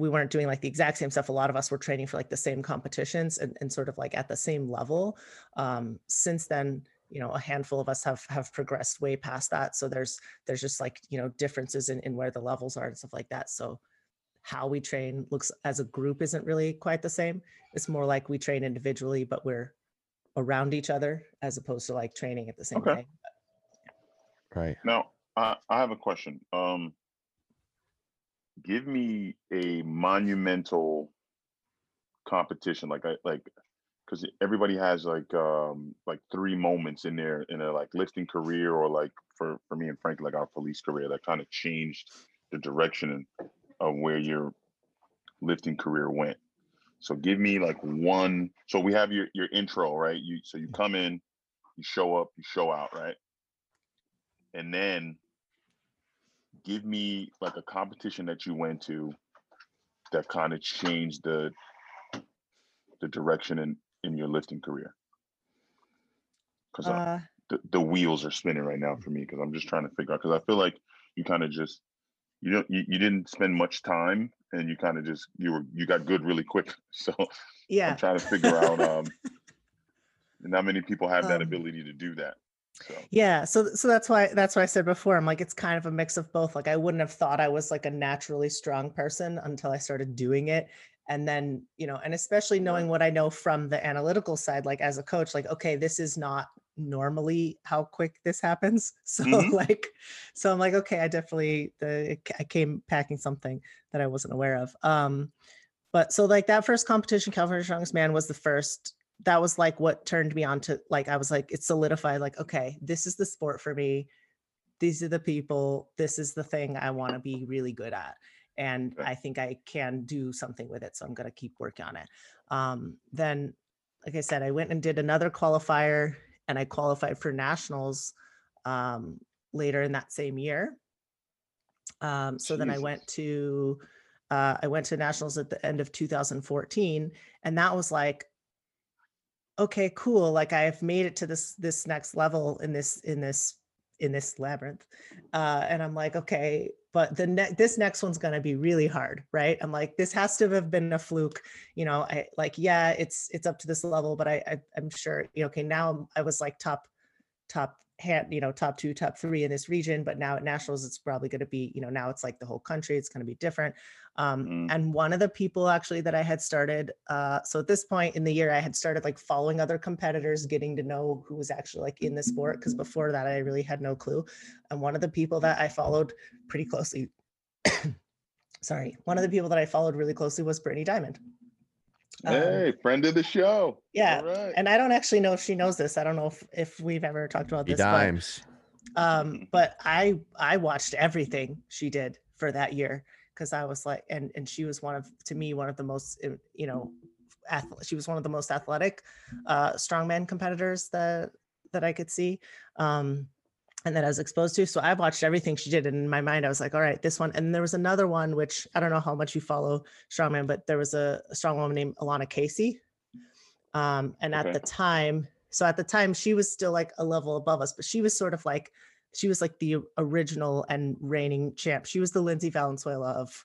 we weren't doing like the exact same stuff. A lot of us were training for like the same competitions and, and sort of like at the same level. Um, since then, you know, a handful of us have have progressed way past that. So there's there's just like you know differences in, in where the levels are and stuff like that. So how we train looks as a group isn't really quite the same. It's more like we train individually, but we're around each other as opposed to like training at the same Okay. time. Right. Now, I, I have a question. Um, give me a monumental competition, like I like, because everybody has like um like three moments in their in their like lifting career, or like for for me and Frank, like our police career, that kind of changed the direction of where your lifting career went. So give me like one. So we have your your intro, right? You so you come in, you show up, you show out, right? And then give me like a competition that you went to that kind of changed the the direction in in your lifting career. Because Uh, the, the wheels are spinning right now for me because I'm just trying to figure out because I feel like you kind of just you don't you, you didn't spend much time and you kind of just you were you got good really quick. So yeah. I'm trying to figure out um not many people have that Um, ability to do that. So Yeah, so so that's why that's why I said before. I'm like it's kind of a mix of both. Like I wouldn't have thought I was like a naturally strong person until I started doing it. And then, you know, and especially knowing what I know from the analytical side, like as a coach, like, okay, this is not normally how quick this happens. So Mhm. like, so I'm like, okay, I definitely the I came packing something that I wasn't aware of. Um, but so like that first competition, California Strongest Man was the first that was like what turned me on to like I was like it solidified like okay this is the sport for me. These are the people. This is the thing I want to be really good at and. I think I can do something with it so I'm going to keep working on it. Um then like I said I went and did another qualifier and I qualified for nationals um later in that same year. Um so then I went to uh, I went to nationals at the end of 2014 and that was like okay cool like i've made it to this this next level in this in this in this labyrinth. Uh and i'm like okay but the next this next one's going to be really hard right? I'm like this has to have been a fluke you know i like yeah it's it's up to this level but i, I i'm sure you know okay now i was like top top hand you know top two top three in this region but now at nationals it's probably going to be you know now it's like the whole country it's going to be different. Um, Mm. and one of the people actually that i had started uh, so at this point in the year i had started like following other competitors getting to know who was actually like in the sport because before that i really had no clue. And one of the people that i followed pretty closely sorry one of the people that i followed really closely was brittany diamond hey, friend of the show. yeah, All right. and i don't actually know if she knows this i don't know if, if we've ever talked about He this but dimes. um but i i watched everything she did for that year because i was like and and she was one of to me one of the most uh, you know ath- she was one of the most athletic uh strongman competitors that that i could see um and that i was exposed to so i watched everything she did and in my mind i was like all right this one and there was another one which i don't know how much you follow strongman but there was a, a strong woman named alana casey um and at the time so at the time she was still like a level above us but she was sort of like she was like the original and reigning champ she was the lindsey valenzuela of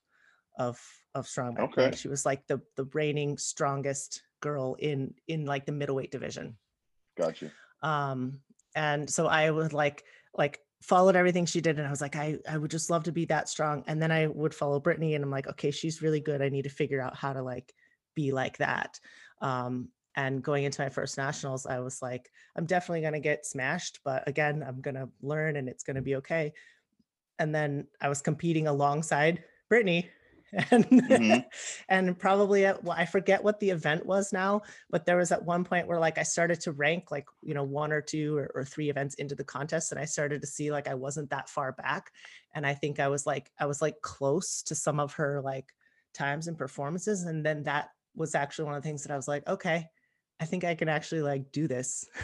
of of strongman Okay. she was like the the reigning strongest girl in in like the middleweight division Gotcha. Um, and so I would like like followed everything she did and I was like, I, I would just love to be that strong. And then I would follow Brittany and I'm like, okay, she's really good. I need to figure out how to like be like that. Um, and going into my first nationals, I was like, I'm definitely going to get smashed, but again, I'm going to learn and it's going to be okay. And then I was competing alongside Brittany and Mhm. and probably at, well, I forget what the event was now, but there was at one point where like I started to rank like you know one or two or, or three events into the contest, and I started to see like I wasn't that far back, and I think I was like I was like close to some of her like times and performances, and then that was actually one of the things that I was like, okay, I think I can actually like do this.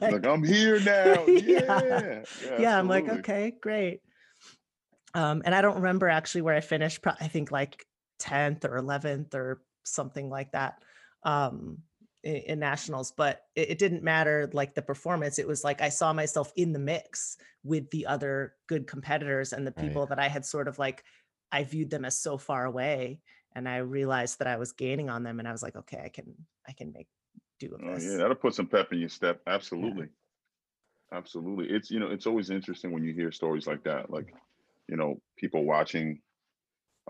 Like, Like I'm here now. Yeah. Yeah. yeah i'm like okay great um and i don't remember actually where i finished i think like 10th or 11th or something like that um in, in nationals but it, it didn't matter like the performance it was like i saw myself in the mix with the other good competitors and the Right. people that i had sort of like i viewed them as so far away and i realized that i was gaining on them and i was like okay i can i can make do with Oh, this yeah, that'll put some pep in your step. Absolutely. Absolutely. It's you know, it's always interesting when you hear stories like that, like, you know, people watching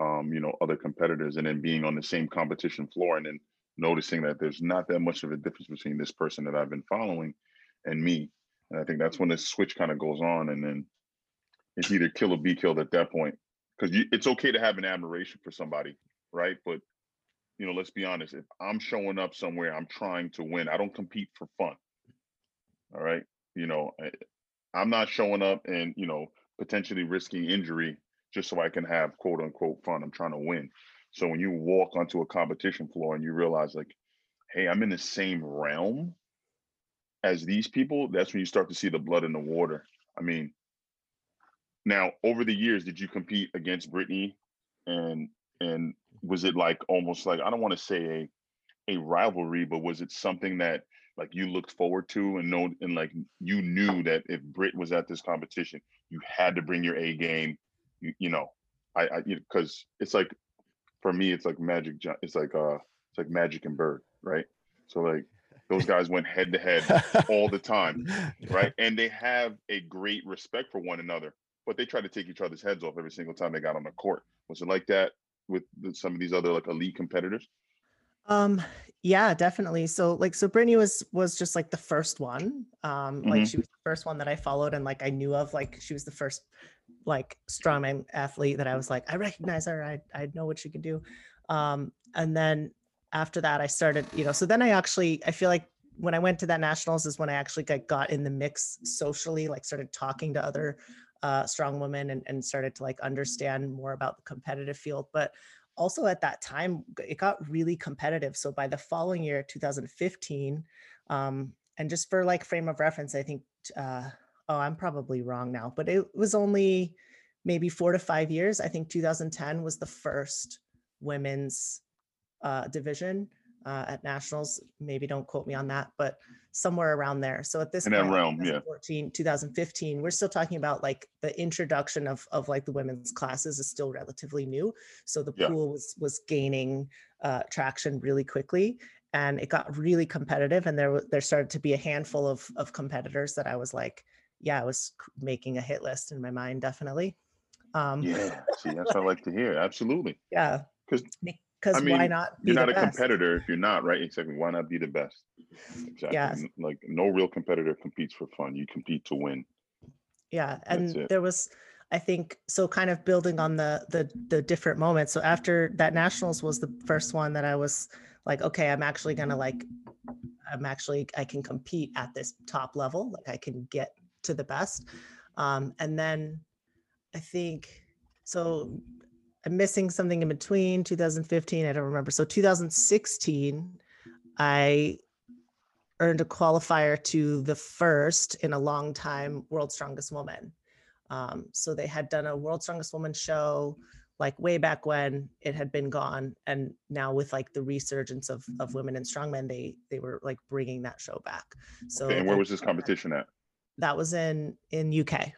um, you know, other competitors and then being on the same competition floor and then noticing that there's not that much of a difference between this person that I've been following and me. And I think that's when the switch kind of goes on and then it's either kill or be killed at that point. Because it's okay to have an admiration for somebody, right? But you know, let's be honest. If I'm showing up somewhere, I'm trying to win. I don't compete for fun. All right. You know, I, I'm not showing up and, you know, potentially risking injury just so I can have quote unquote fun. I'm trying to win. So when you walk onto a competition floor and you realize, like, hey, I'm in the same realm as these people, that's when you start to see the blood in the water. I mean, now over the years, did you compete against Brittany and and was it like almost like I don't want to say a a rivalry, but was it something that like you looked forward to and know and like you knew that if Brit was at this competition, you had to bring your A game. You you know, I I because it's like for me, it's like Magic. It's like uh, it's like Magic and Bird, right? So like those guys went head to head all the time, right? And they have a great respect for one another, but they try to take each other's heads off every single time they got on the court. Was it like that with some of these other like elite competitors? Um, yeah, definitely. So like so Brittany was was just like the first one. Um, like Mhm. she was the first one that I followed and like I knew of. Like she was the first like strongman athlete that I was like, I recognize her, I I know what she can do. Um, and then after that I started, you know, so then I actually I feel like when I went to that nationals is when I actually got, got in the mix socially, like started talking to other uh, strong women and, and started to like understand more about the competitive field. But also at that time it got really competitive so by the following year 2015 um, and just for like frame of reference i think uh, oh i'm probably wrong now but it was only maybe four to five years i think 2010 was the first women's uh, division uh, at nationals maybe don't quote me on that but somewhere around there so at this In that point, realm, yeah. 2014 2015 we're still talking about like the introduction of of like the women's classes is still relatively new so the Yeah. pool was was gaining uh, traction really quickly and it got really competitive and there there started to be a handful of of competitors that i was like yeah i was making a hit list in my mind definitely um Yeah, see, that's what I like to hear. Absolutely. yeah 'Cause, because I why mean, not be You're not a best? competitor if you're not, right? Exactly. Why not be the best? Exactly. Yes. Like no real competitor competes for fun. You compete to win. yeah and there was i think so kind of building on the the the different moments so after that nationals was the first one that i was like okay i'm actually gonna like i'm actually i can compete at this top level like i can get to the best um and then i think so i'm missing something in between 2015 i don't remember so 2016 i earned a qualifier to the first in a long time World's Strongest Woman. Um, so they had done a World's Strongest Woman show like way back when it had been gone, and now with like the resurgence of of women in strongmen, they they were like bringing that show back. So Okay, and where was this competition at? that was in in UK.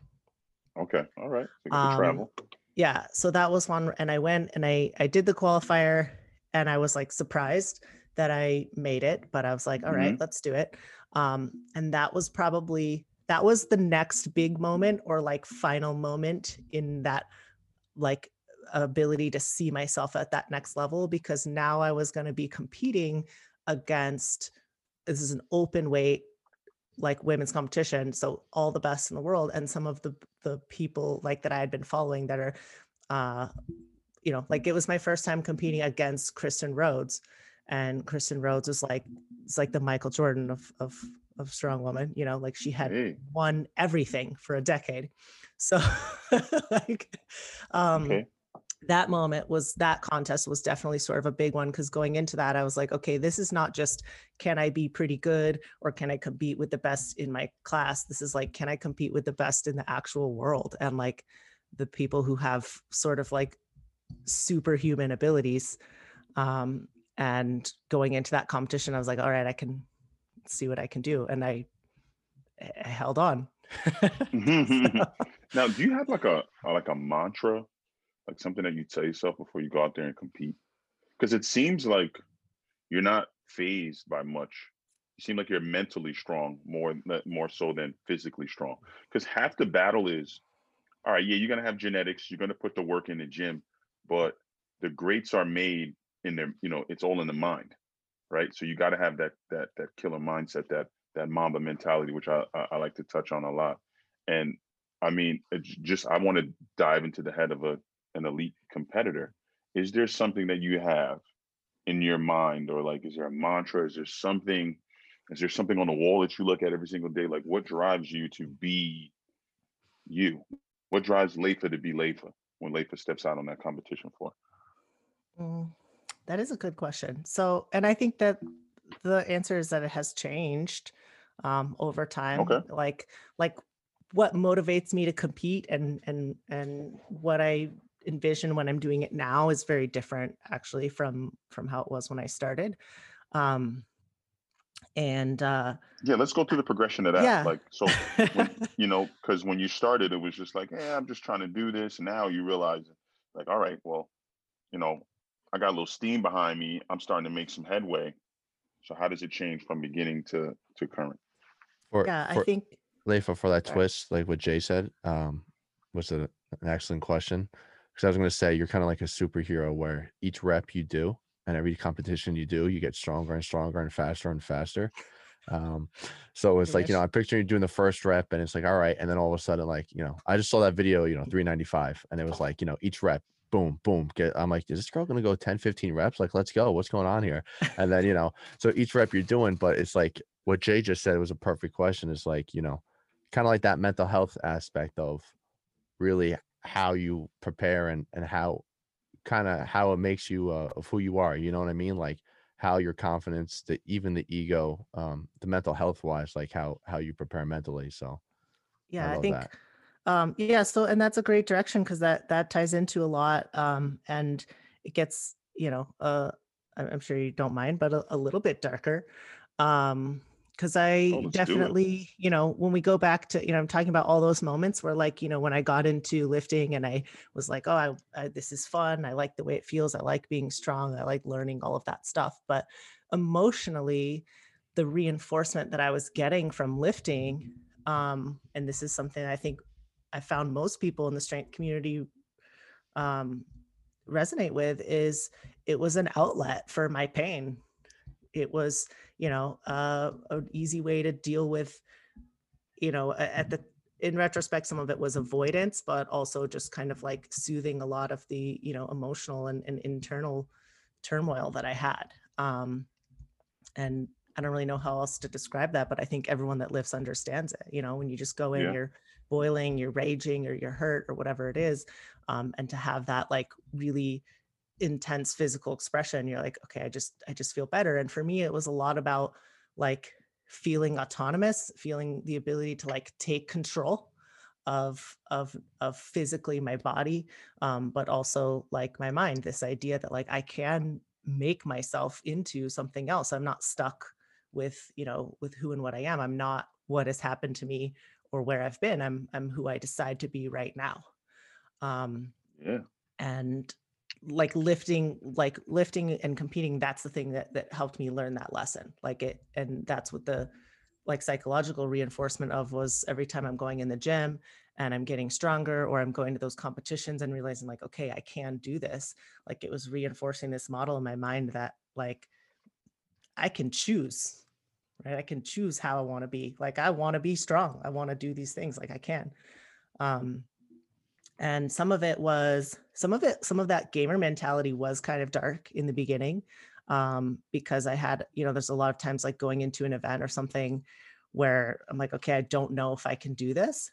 Okay, all right. So you get to Um, travel. Yeah so that was one and i went and i i did the qualifier and i was like surprised that i made it but i was like all right let's do it. Um, and that was probably that was the next big moment or like final moment in that like ability to see myself at that next level because now I was going to be competing against this is an open weight like women's competition so all the best in the world and some of the the people like that I had been following that are uh you know like it was my first time competing against Kristin Rhodes and Kristin Rhodes is like it's like the Michael Jordan of of of strong woman you know like she had Hey, won everything for a decade so like um okay. That moment was that contest was definitely sort of a big one because going into that i was like okay this is not just can i be pretty good or can i compete with the best in my class? This is like can i compete with the best in the actual world? And like the people who have sort of like superhuman abilities um and going into that competition i was like all right i can see what i can do and i, I held on. Now, do you have like a like a mantra, like something that you tell yourself before you go out there and compete? Because it seems like you're not phased by much. You seem like you're mentally strong more more so than physically strong. Because half the battle is, all right, yeah, you're gonna have genetics, you're gonna put the work in the gym, but the greats are made in their, you know, it's all in the mind, right? So you got to have that that that killer mindset, that that Mamba mentality, which I, I I like to touch on a lot. And I mean, just I want to dive into the head of a an elite competitor. Is there something that you have in your mind, or like, is there a mantra? Is there something? Is there something on the wall that you look at every single day? Like, what drives you to be you? What drives Leifa to be Leifa when Leifa steps out on that competition floor? Mm, that is a good question. So, and I think that the answer is that it has changed um, over time. Okay. Like, like what motivates me to compete and and and what I envision when I'm doing it now is very different actually from from how it was when I started. Um, and uh, Yeah, let's go through the progression of that. yeah. Like, so when you know, because when you started, it was just like, yeah, I'm just trying to do this. Now you realize, like, all right, well, you know, I got a little steam behind me. I'm starting to make some headway. So how does it change from beginning to to current? For, yeah, I think Leifa, for that Sorry. twist, like what Jay said, um, was a, an excellent question. Because I was going to say, you're kind of like a superhero where each rep you do and every competition you do, you get stronger and stronger and faster and faster. Um, so it's I like, you know. I'm picturing you doing the first rep and it's like, all right. And then all of a sudden, like, you know, I just saw that video, you know, 395 and it was like, you know, each rep, boom, boom, get, I'm like, is this girl going to go 10, 15 reps? Like, let's go. What's going on here? And then, you know, so each rep you're doing, but it's like what Jay just said was a perfect question. Is like, you know, kind of like that mental health aspect of really how you prepare and and how kind of how it makes you uh, of who you are you know what i mean like how your confidence the even the ego um the mental health wise like how how you prepare mentally so yeah i, love think that. um yeah so and that's a great direction because that that ties into a lot um and it gets you know uh i'm I'm sure you don't mind but a, a little bit darker um because i Oh, let's do it. definitely you know when we go back to you know i'm talking about all those moments where like you know when i got into lifting and i was like oh I, I this is fun. I like the way it feels. I like being strong. I like learning all of that stuff. But emotionally the reinforcement that i was getting from lifting um and this is something i think i found most people in the strength community um resonate with is it was an outlet for my pain it was you know uh, an easy way to deal with you know at the in retrospect some of it was avoidance but also just kind of like soothing a lot of the you know emotional and, and internal turmoil that i had um and i don't really know how else to describe that but i think everyone that lifts understands it you know when you just go in Yeah. you're boiling you're raging or you're hurt or whatever it is um, and to have that like really intense physical expression you're like okay i just i just feel better. And for me it was a lot about like feeling autonomous feeling the ability to like take control of of of physically my body um but also like my mind this idea that like i can make myself into something else. I'm not stuck with you know with who and what i am. I'm not what has happened to me or where i've been. I'm i'm who i decide to be right now. Um Yeah. and like lifting like lifting and competing that's the thing that that helped me learn that lesson like it and that's what the like psychological reinforcement of was every time I'm going in the gym and I'm getting stronger or I'm going to those competitions and realizing like, okay, I can do this. Like it was reinforcing this model in my mind that like I can choose, right? I can choose how I want to be. Like I want to be strong. I want to do these things like I can. Um, and some of it was some of it some of that gamer mentality was kind of dark in the beginning um, because i had you know there's a lot of times like going into an event or something where i'm like okay i don't know if i can do this.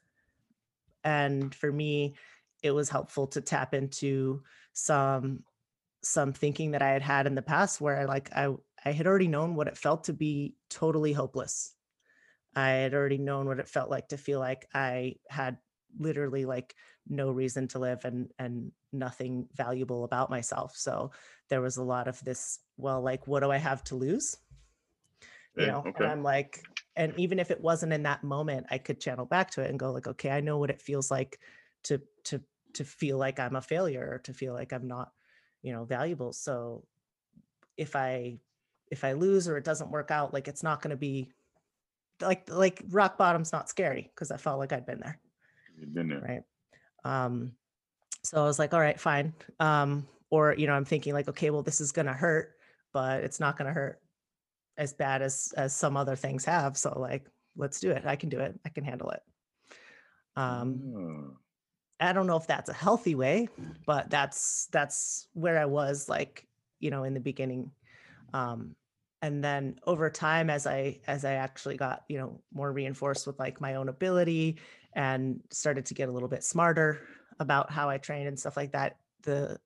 And for me it was helpful to tap into some some thinking that i had had in the past where i like i i had already known what it felt to be totally hopeless. I had already known what it felt like to feel like i had literally like no reason to live and and nothing valuable about myself. So there was a lot of this well like what do i have to lose? You Yeah, know okay. and i'm like and even if it wasn't in that moment i could channel back to it and go like okay i know what it feels like to to to feel like i'm a failure or to feel like i'm not you know valuable. So if i if i lose or it doesn't work out like it's not going to be like like rock bottom's not scary because i felt like i'd been there You've been there. right. Um so i was like all right fine. Um or you know i'm thinking like okay well this is going to hurt but it's not going to hurt as bad as as some other things have so like let's do it. I can do it. I can handle it. Um Ah, i don't know if that's a healthy way but that's that's where i was like you know in the beginning. Um and then over time as i as i actually got you know more reinforced with like my own ability and started to get a little bit smarter about how i trained and stuff like that the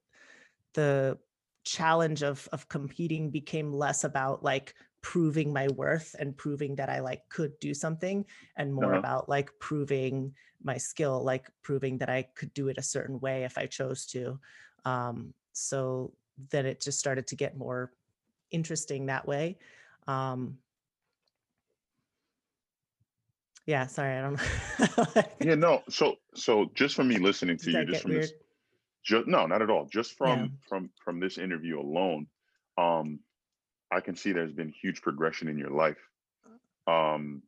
the challenge of of competing became less about like proving my worth and proving that i like could do something and more Uh-huh. about like proving my skill like proving that i could do it a certain way if i chose to um so then it just started to get more interesting that way um yeah sorry i don't know Yeah, no. So, so just from me listening to you, just from weird this, just no, not at all. Just from Yeah. from from this interview alone, um, I can see there's been huge progression in your life, um,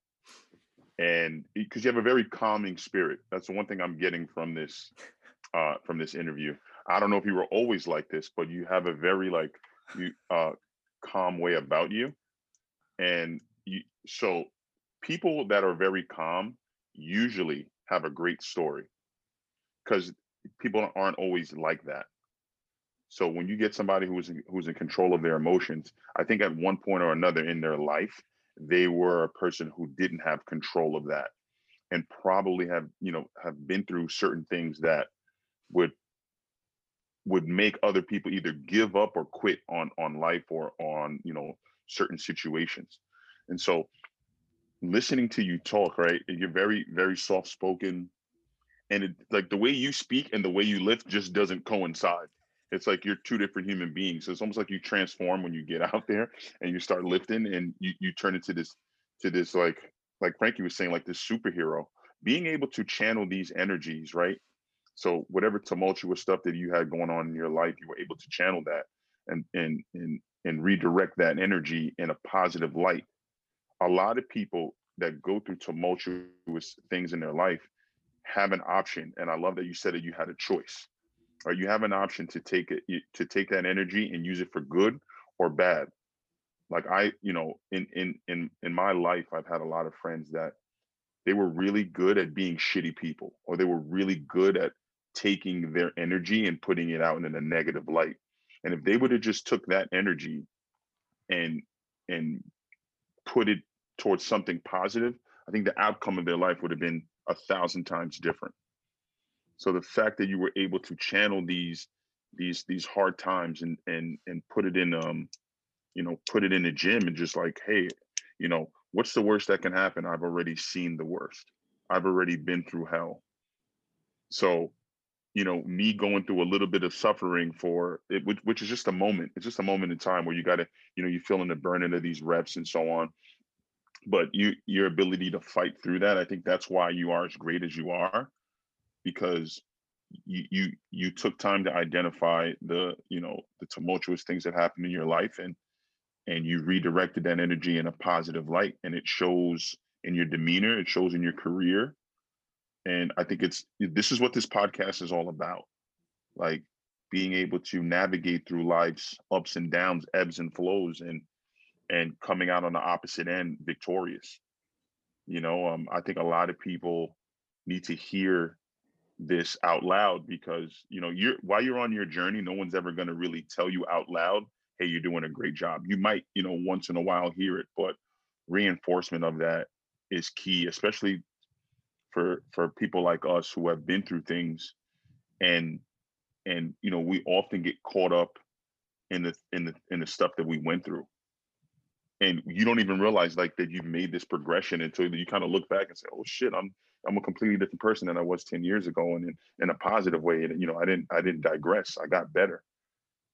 and because you have a very calming spirit. That's the one thing I'm getting from this, uh, from this interview. I don't know if you were always like this, but you have a very like you uh calm way about you, and you so people that are very calm usually have a great story because people aren't always like that. So when you get somebody who's in, who's in control of their emotions, I think at one point or another in their life, they were a person who didn't have control of that and probably have, you know, have been through certain things that would would make other people either give up or quit on on life or on, you know, certain situations. And so listening to you talk, right? You're very very soft spoken and it like the way you speak and the way you lift just doesn't coincide. It's like you're two different human beings. So it's almost like you transform when you get out there and you start lifting and you you turn into this to this like like Frankie was saying like this superhero. Being able to channel these energies, right? So whatever tumultuous stuff that you had going on in your life, you were able to channel that and and and and redirect that energy in a positive light. A lot of people that go through tumultuous things in their life have an option and i love that you said that you had a choice or you have an option to take it to take that energy and use it for good or bad. Like i you know in in in in my life i've had a lot of friends that they were really good at being shitty people or they were really good at taking their energy and putting it out in a negative light. And if they would have just took that energy and and put it towards something positive i think the outcome of their life would have been a thousand times different. So the fact that you were able to channel these these these hard times and and and put it in um you know put it in the gym and just like hey you know what's the worst that can happen? I've already seen the worst. I've already been through hell. So you know me going through a little bit of suffering for it which, which is just a moment. It's just a moment in time where you got to you know you feeling the burning of these reps and so on but you your ability to fight through that i think that's why you are as great as you are because you you you took time to identify the you know the tumultuous things that happened in your life and and you redirected that energy in a positive light and it shows in your demeanor. It shows in your career. And I think it's this is what this podcast is all about. Like being able to navigate through life's ups and downs, ebbs and flows, and and coming out on the opposite end victorious. You know, um, I think a lot of people need to hear this out loud because you know you're while you're on your journey no one's ever going to really tell you out loud hey you're doing a great job you might you know once in a while hear it but reinforcement of that is key especially for for people like us who have been through things and and you know we often get caught up in the in the in the stuff that we went through and you don't even realize like that you've made this progression until you kind of look back and say oh shit i'm i'm a completely different person than i was 10 years ago and in, in a positive way and you know i didn't i didn't digress i got better.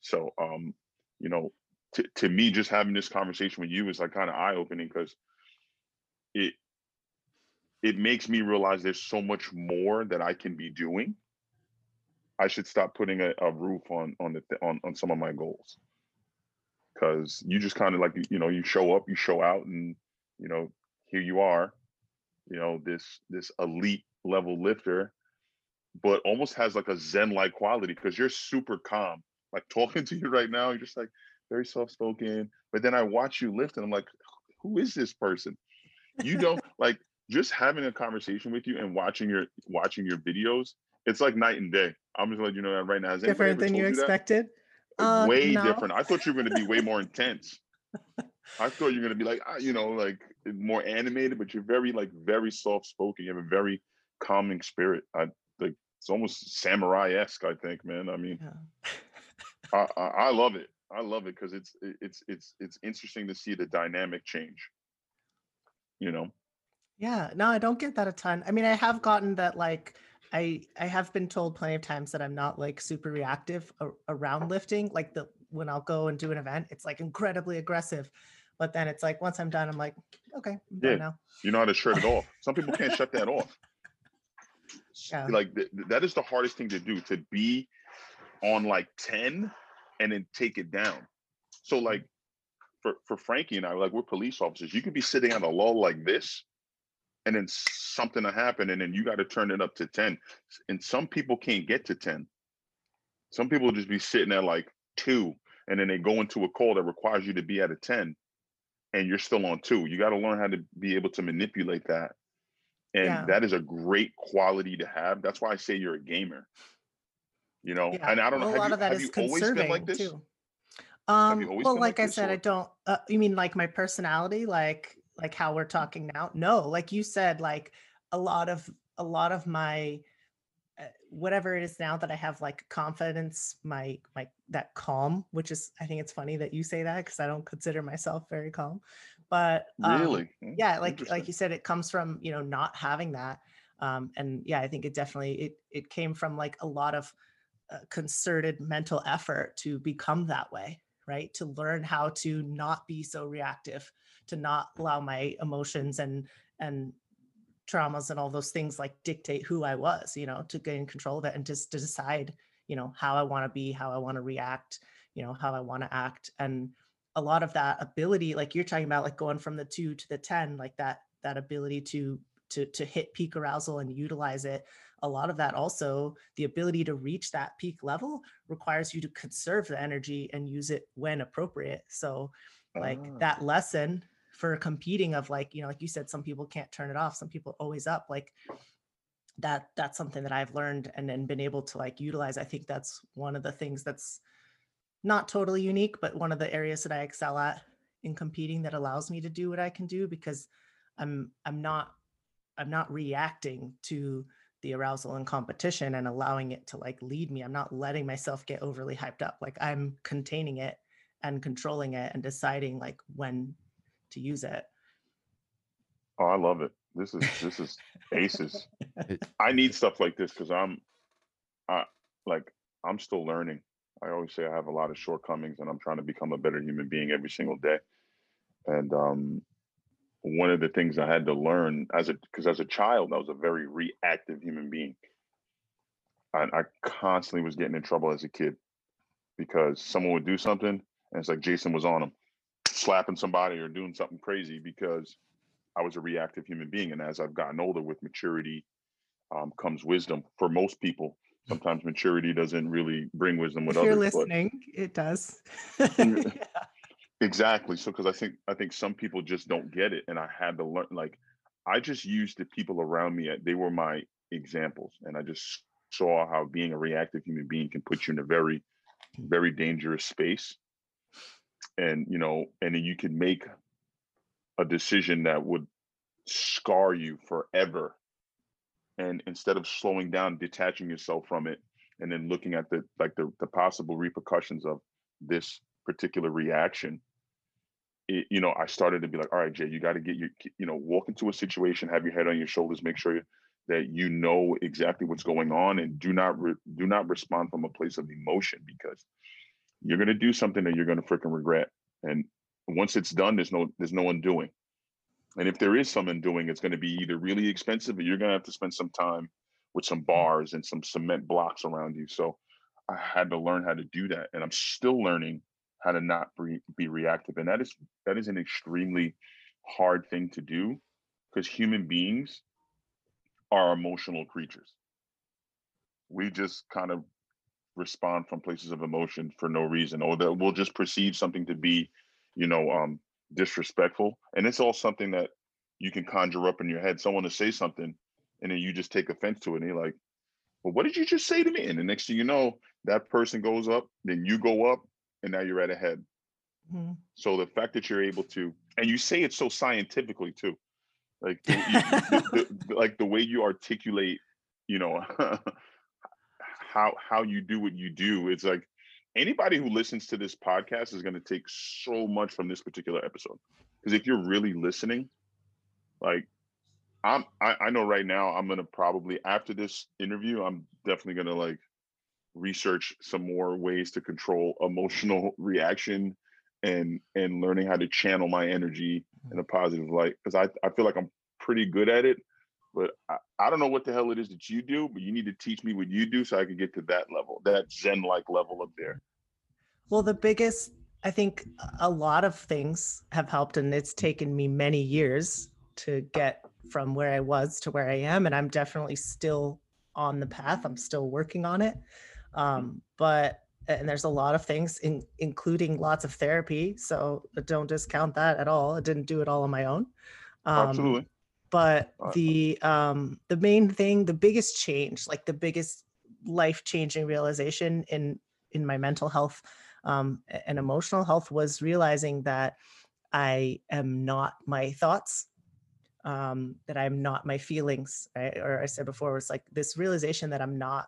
So um you know to, to me just having this conversation with you is like kind of eye-opening because it it makes me realize there's so much more that i can be doing. I should stop putting a, a roof on on the on, on some of my goals because you just kind of like you know you show up you show out and you know here you are you know this this elite level lifter but almost has like a zen like quality because you're super calm like talking to you right now you're just like very soft spoken but then i watch you lift and i'm like who is this person you don't like just having a conversation with you and watching your watching your videos it's like night and day i'm just letting you know that right now Has Different than you that? expected. Uh, way no. different. I thought you were going to be way more intense. I thought you were going to be like, ah, you know, like more animated, but you're very, like, very soft spoken. You have a very calming spirit. I like it's almost samurai esque. I think, man. I mean, Yeah. I, I, I love it. I love it because it's it's it's it's interesting to see the dynamic change. You know, Yeah, no, I don't get that a ton. I mean, I have gotten that like I I have been told plenty of times that I'm not like super reactive around lifting. Like the when I'll go and do an event, it's like incredibly aggressive. But then it's like once I'm done, I'm like, okay, I'm Yeah. done now. you know how to shut it off. Some people can't shut that off. Yeah. Like th- th- that is the hardest thing to do to be on like 10 and then take it down. So like for for Frankie and I, like we're police officers. You could be sitting on a lull like this, and then something to happen, and then you got to turn it up to 10. And some people can't get to 10. Some people just be sitting at like two, and then they go into a call that requires you to be at a 10, and you're still on two. You got to learn how to be able to manipulate that. And Yeah. that is a great quality to have. That's why I say you're a gamer. You know, Yeah. and I don't know. Well, Have a lot you, of that have is you always been conserving like this? too. Um, well, like I said, I don't. Uh, you mean like my personality, like like how we're talking now? No, like you said, like a lot of a lot of my uh, whatever it is now that I have like confidence, my my that calm, which is I think it's funny that you say that because I don't consider myself very calm, but um, Really? Hmm, yeah like like you said it comes from you know not having that um and yeah i think it definitely it it came from like a lot of uh, concerted mental effort to become that way right to learn how to not be so reactive to not allow my emotions and and traumas and all those things like dictate who i was you know to gain control of it and just to decide you know how i want to be how i want to react you know how i want to act and a lot of that ability like you're talking about like going from the 2 to the 10 like that that ability to to to hit peak arousal and utilize it a lot of that also the ability to reach that peak level requires you to conserve the energy and use it when appropriate so like Ah. that lesson for competing of like you know like you said some people can't turn it off some people always up like that that's something that i've learned and then been able to like utilize. I think that's one of the things that's not totally unique but one of the areas that i excel at in competing that allows me to do what i can do because i'm i'm not i'm not reacting to the arousal and competition and allowing it to like lead me. I'm not letting myself get overly hyped up. Like i'm containing it and controlling it and deciding like when to use it Oh, I love it. This is this is aces. I need stuff like this because I'm, I like I'm still learning. I always say I have a lot of shortcomings, and I'm trying to become a better human being every single day. And um, one of the things I had to learn as a because as a child, I was a very reactive human being. And I constantly was getting in trouble as a kid because someone would do something, and it's like Jason was on them, slapping somebody or doing something crazy because I was a reactive human being. And as I've gotten older with maturity um, comes wisdom for most people. Sometimes maturity doesn't really bring wisdom with if you're others. but- listening, it does. Yeah. Exactly. So because I think I think some people just don't get it, and I had to learn. Like I just used the people around me; they were my examples, and I just saw how being a reactive human being can put you in a very, very dangerous space. And you know, and you can make a decision that would scar you forever. And instead of slowing down, detaching yourself from it, and then looking at the like the, the possible repercussions of this particular reaction it, you know i started to be like all right jay you got to get your you know walk into a situation have your head on your shoulders make sure that you know exactly what's going on and do not re- do not respond from a place of emotion because you're going to do something that you're going to freaking regret and once it's done there's no there's no undoing. And if there is some undoing it's going to be either really expensive or you're going to have to spend some time with some bars and some cement blocks around you. So i had to learn how to do that and i'm still learning how to not be, be reactive and that is that is an extremely hard thing to do because human beings are emotional creatures. We just kind of respond from places of emotion for no reason or that we'll just perceive something to be you know um disrespectful. And it's all something that you can conjure up in your head. Someone to say something and then you just take offense to it and you're like well what did you just say to me? And the next thing you know that person goes up then you go up and now you're at a head. Mhm. so the fact that you're able to, and you say it so scientifically too, like the, you- the- the- like the way you articulate, you know, how how you do what you do. It's like anybody who listens to this podcast is going to take so much from this particular episode. Because if you're really listening, like I'm, I, I know right now I'm gonna probably after this interview, I'm definitely gonna like research some more ways to control emotional reaction and and learning how to channel my energy in a positive light because I, I feel like i'm pretty good at it but I, I don't know what the hell it is that you do but you need to teach me what you do so i can get to that level that zen like level up there Well, the biggest, I think a lot of things have helped, and it's taken me many years to get from where I was to where I am. And I'm definitely still on the path, I'm still working on it. Um, but, and there's a lot of things, in, including lots of therapy. So don't discount that at all. I didn't do it all on my own. Um, absolutely but the um the main thing the biggest change like the biggest life changing realization in in my mental health um and emotional health was realizing that i am not my thoughts um that i'm not my feelings right? or i said before was like this realization that i'm not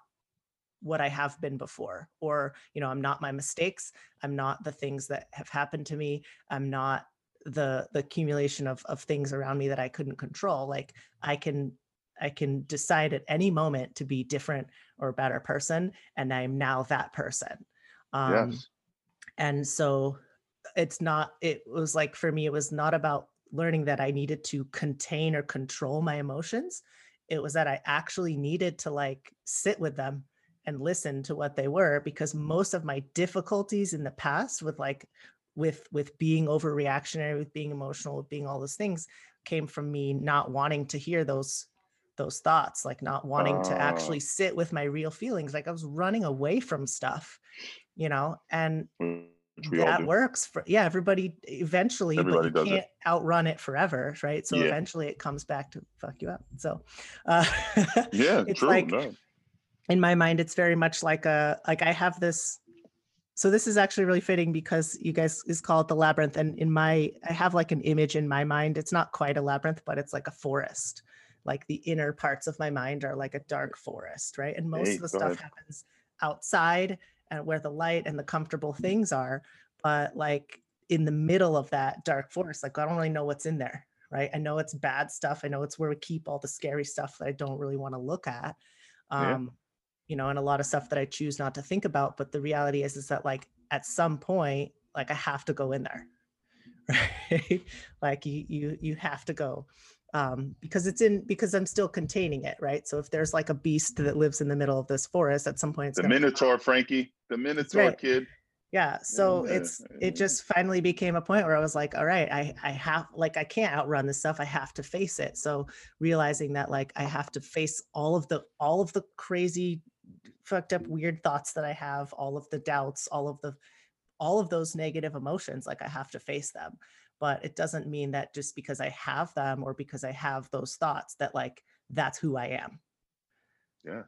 what i have been before or you know i'm not my mistakes i'm not the things that have happened to me i'm not the the accumulation of of things around me that I couldn't control. Like I can I can decide at any moment to be different or a better person, and I'm now that person. Um, yes and so it's not. It was like for me, it was not about learning that I needed to contain or control my emotions. It was that I actually needed to like sit with them and listen to what they were because most of my difficulties in the past with like with with being overreactionary with being emotional with being all those things came from me not wanting to hear those those thoughts like not wanting to Ah. actually sit with my real feelings like i was running away from stuff you know and all that works for yeah everybody eventually Everybody but you can't outrun it forever right so Yeah. eventually it comes back to fuck you up so uh yeah it's true like- no. in my mind it's very much like a like i have this so this is actually really fitting because you guys is called the labyrinth and in my i have like an image in my mind. It's not quite a labyrinth but it's like a forest. Like the inner parts of my mind are like a dark forest right? And most Hey, of the stuff ahead. happens outside and where the light and the comfortable mm-hmm. things are but like in the middle of that dark forest like i don't really know what's in there right? I know it's bad stuff. I know it's where we keep all the scary stuff that i don't really want to look at. Yeah. Um, you know and a lot of stuff that i choose not to think about but the reality is is that like at some point like i have to go in there right? Like you you you have to go um because it's in because i'm still containing it right? So if there's like a beast that lives in the middle of this forest at some point it's the minotaur frankie. The minotaur right. kid. Yeah so Yeah, it's it just finally became a point where i was like all right i i have like i can't outrun this stuff. I have to face it. So realizing that like i have to face all of the all of the crazy fucked up weird thoughts that i have all of the doubts all of the all of those negative emotions like i have to face them but it doesn't mean that just because i have them or because i have those thoughts that like that's who i am Yeah.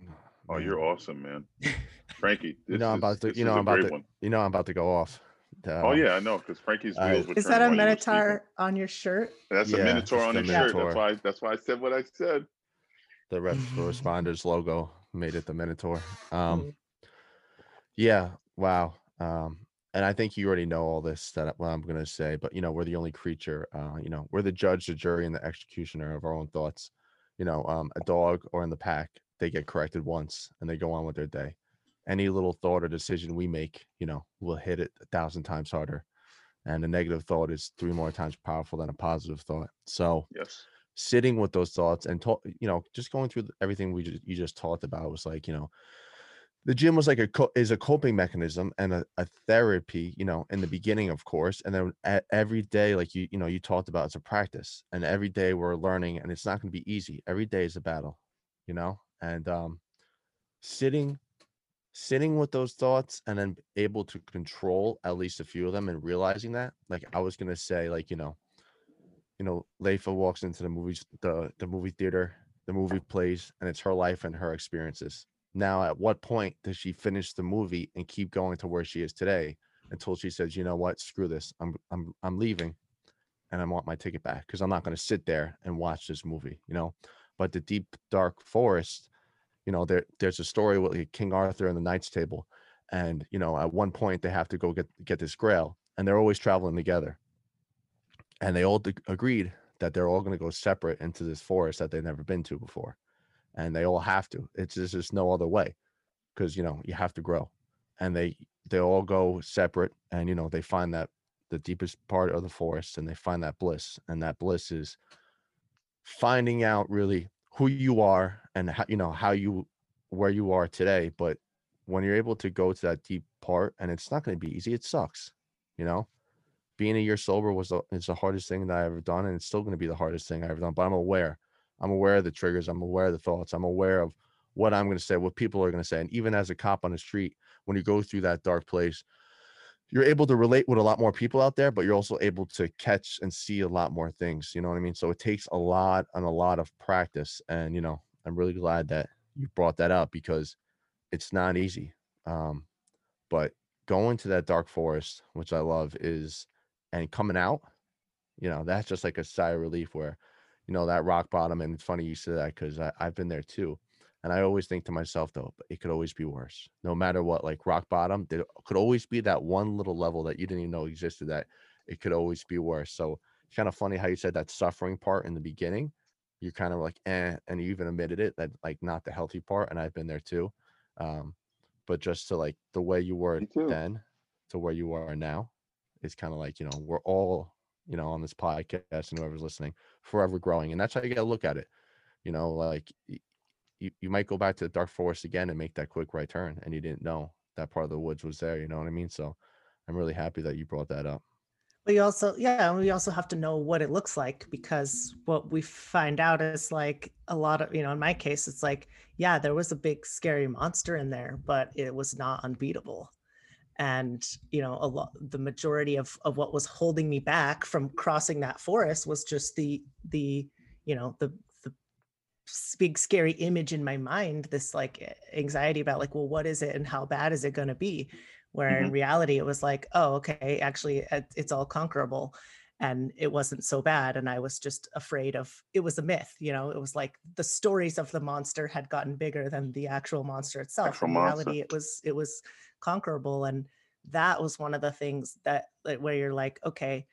Oh, you're awesome, man. Frankie, You know I'm about to. You know I'm about to. one. You know I'm about to go off. Oh Uh, yeah, I know because Frankie's wheels were is that a turning while you were speaking. minotaur on your shirt That's a minotaur on the his shirt. That's why. That's why I said what I said. the rep responders logo made it the Minotaur. Um, Mm. yeah, wow. Um, and I think you already know all this that what I'm gonna say, but you know, we're the only creature. Uh, you know, we're the judge, the jury, and the executioner of our own thoughts. You know, um, a dog or in the pack, they get corrected once and they go on with their day. Any little thought or decision we make, you know, will hit it a thousand times harder. And a negative thought is three more times powerful than a positive thought. So, Yes. Sitting with those thoughts and talk, you know, just going through everything we just, you just talked about was like, you know, the gym was like a co- is a coping mechanism and a, a therapy, you know, in the beginning, of course, and then every day, like you, you know, you talked about, it's a practice, and every day we're learning, and it's not going to be easy. Every day is a battle, you know, and um, sitting, sitting with those thoughts, and then able to control at least a few of them, and realizing that, like I was gonna say, like you know, you know, Leifa walks into the movies, the the movie theater, the movie plays, and it's her life and her experiences. Now, at what point does she finish the movie and keep going to where she is today until she says, you know what, screw this, I'm I'm I'm leaving, and I want my ticket back because I'm not going to sit there and watch this movie, you know. But the deep dark forest, you know, there there's a story with King Arthur and the Knights Table, and you know, at one point they have to go get get this Grail, and they're always traveling together and they all ag- agreed that they're all going to go separate into this forest that they've never been to before and they all have to it's just, there's no other way because you know you have to grow and they they all go separate and you know they find that the deepest part of the forest and they find that bliss and that bliss is finding out really who you are and how you know how you where you are today but when you're able to go to that deep part and it's not going to be easy it sucks you know being a year sober was the, is the hardest thing that I ever done, and it's still going to be the hardest thing I ever done. But I'm aware. I'm aware of the triggers. I'm aware of the thoughts. I'm aware of what I'm going to say, what people are going to say. And even as a cop on the street, when you go through that dark place, you're able to relate with a lot more people out there, but you're also able to catch and see a lot more things. You know what I mean? So it takes a lot and a lot of practice. And you know, I'm really glad that you brought that up because it's not easy. Um, but going to that dark forest, which I love, is and coming out, you know, that's just like a sigh of relief where, you know, that rock bottom. And it's funny you said that because I've been there too. And I always think to myself, though, "But it could always be worse. No matter what, like rock bottom, there could always be that one little level that you didn't even know existed that it could always be worse. So it's kind of funny how you said that suffering part in the beginning. You're kind of like, eh, and you even admitted it that like not the healthy part. And I've been there too. Um, but just to like the way you were then to where you are now, it's kind of like, you know, we're all, you know, on this podcast and whoever's listening, forever growing. And that's how you got to look at it. You know, like you, you might go back to the dark forest again and make that quick right turn and you didn't know that part of the woods was there. You know what I mean? So I'm really happy that you brought that up. But you also, yeah, we also have to know what it looks like because what we find out is like a lot of, you know, in my case, it's like, yeah, there was a big scary monster in there, but it was not unbeatable. And, you know, a lot, the majority of, of what was holding me back from crossing that forest was just the, the, you know, the, the big scary image in my mind, this like anxiety about like, well, what is it and how bad is it going to be? Where in mm-hmm. reality, it was like, oh, okay, actually, it's all conquerable and it wasn't so bad and i was just afraid of it was a myth you know it was like the stories of the monster had gotten bigger than the actual monster itself Actual in monster. reality it was it was conquerable and that was one of the things that where you're like okay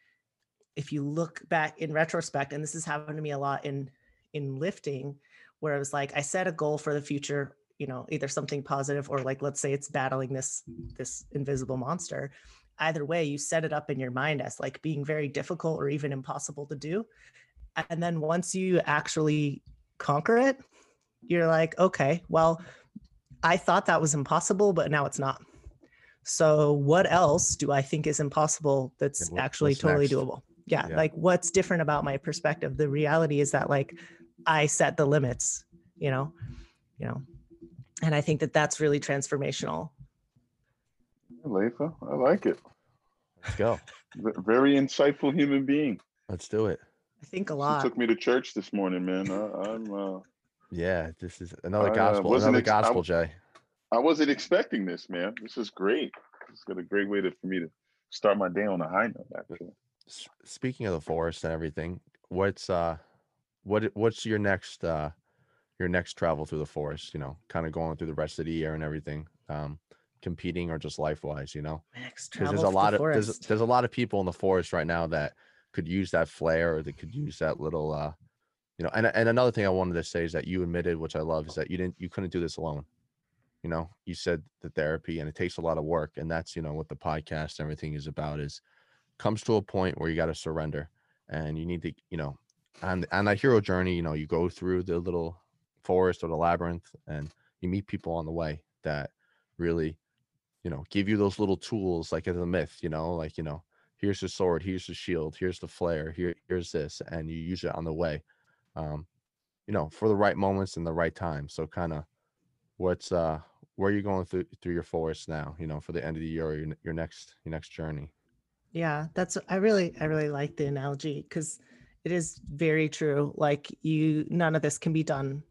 if you look back in retrospect and this has happened to me a lot in in lifting where it was like i set a goal for the future you know either something positive or like let's say it's battling this this invisible monster. Either way you set it up in your mind as like being very difficult or even impossible to do and then once you actually conquer it you're like okay well i thought that was impossible but now it's not So what else do I think is impossible that's what- actually totally next? doable? Yeah, Yeah. like what's different about my perspective? The reality is that like I set the limits, you know, you know, and I think that that's really transformational. Leifa, I like it. Let's go. V- Very insightful human being. Let's do it. I think a lot. She lot. took me to church this morning, man. I, I'm. Uh, Yeah, this is another I, uh, gospel. Another ex- gospel, w- Jay. I wasn't expecting this, man. This is great. It's got a great way to for me to start my day on a high note. Actually, Speaking of the forest and everything, what's uh, what what's your next uh, your next travel through the forest? You know, kind of going through the rest of the year and everything. Um, competing or just life wise, you know, My next because travel there's a lot the of there's, forest. there's a lot of people in the forest right now that could use that flair or they could use that little uh, you know. And and another thing I wanted to say is that you admitted, which I love, is that you didn't you couldn't do this alone. You know, you said the therapy and it takes a lot of work, and that's you know what the podcast and everything is about is comes to a point where you got to surrender and you need to you know on on that hero journey you know you go through the little forest or the labyrinth and you meet people on the way that really you know give you those little tools like as a myth you know like you know here's the sword here's the shield here's the flare here here's this and you use it on the way um you know for the right moments and the right time so kind of what's uh where are you going through through your forest now you know for the end of the year or your, your next your next journey Yeah, that's I really I really like the analogy because it is very true. Like you, none of this can be done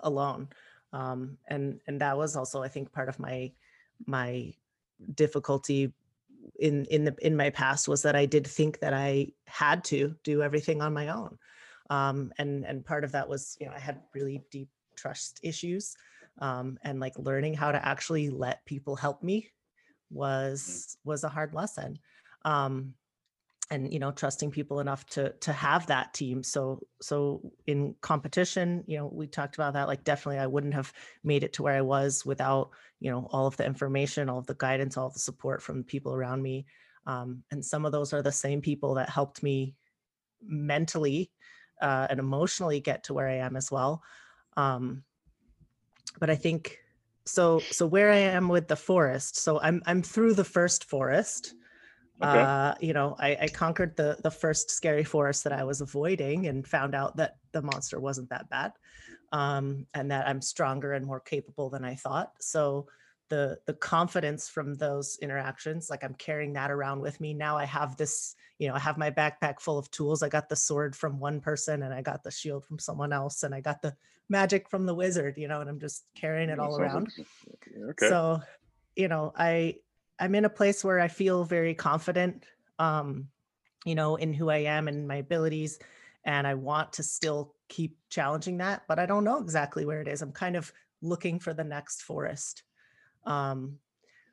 alone, um, and and that was also I think part of my my difficulty in in the in my past was that I did think that I had to do everything on my own, um, and and part of that was you know I had really deep trust issues, um, and like learning how to actually let people help me was was a hard lesson um and you know trusting people enough to to have that team. So so in competition you know we talked about that like definitely i wouldn't have made it to where i was without you know all of the information all of the guidance all the support from the people around me um, and some of those are the same people that helped me mentally uh, and emotionally get to where i am as well um, but i think so so where i am with the forest so i'm i'm through the first forest Okay. uh you know I, I conquered the the first scary forest that i was avoiding and found out that the monster wasn't that bad um and that i'm stronger and more capable than i thought so the the confidence from those interactions like i'm carrying that around with me. Now i have this you know i have my backpack full of tools. I got the sword from one person and i got the shield from someone else and i got the magic from the wizard you know and i'm just carrying it all around. Okay. so you know i i'm in a place where i feel very confident um you know in who i am and my abilities and i want to still keep challenging that but i don't know exactly where it is. I'm kind of looking for the next forest um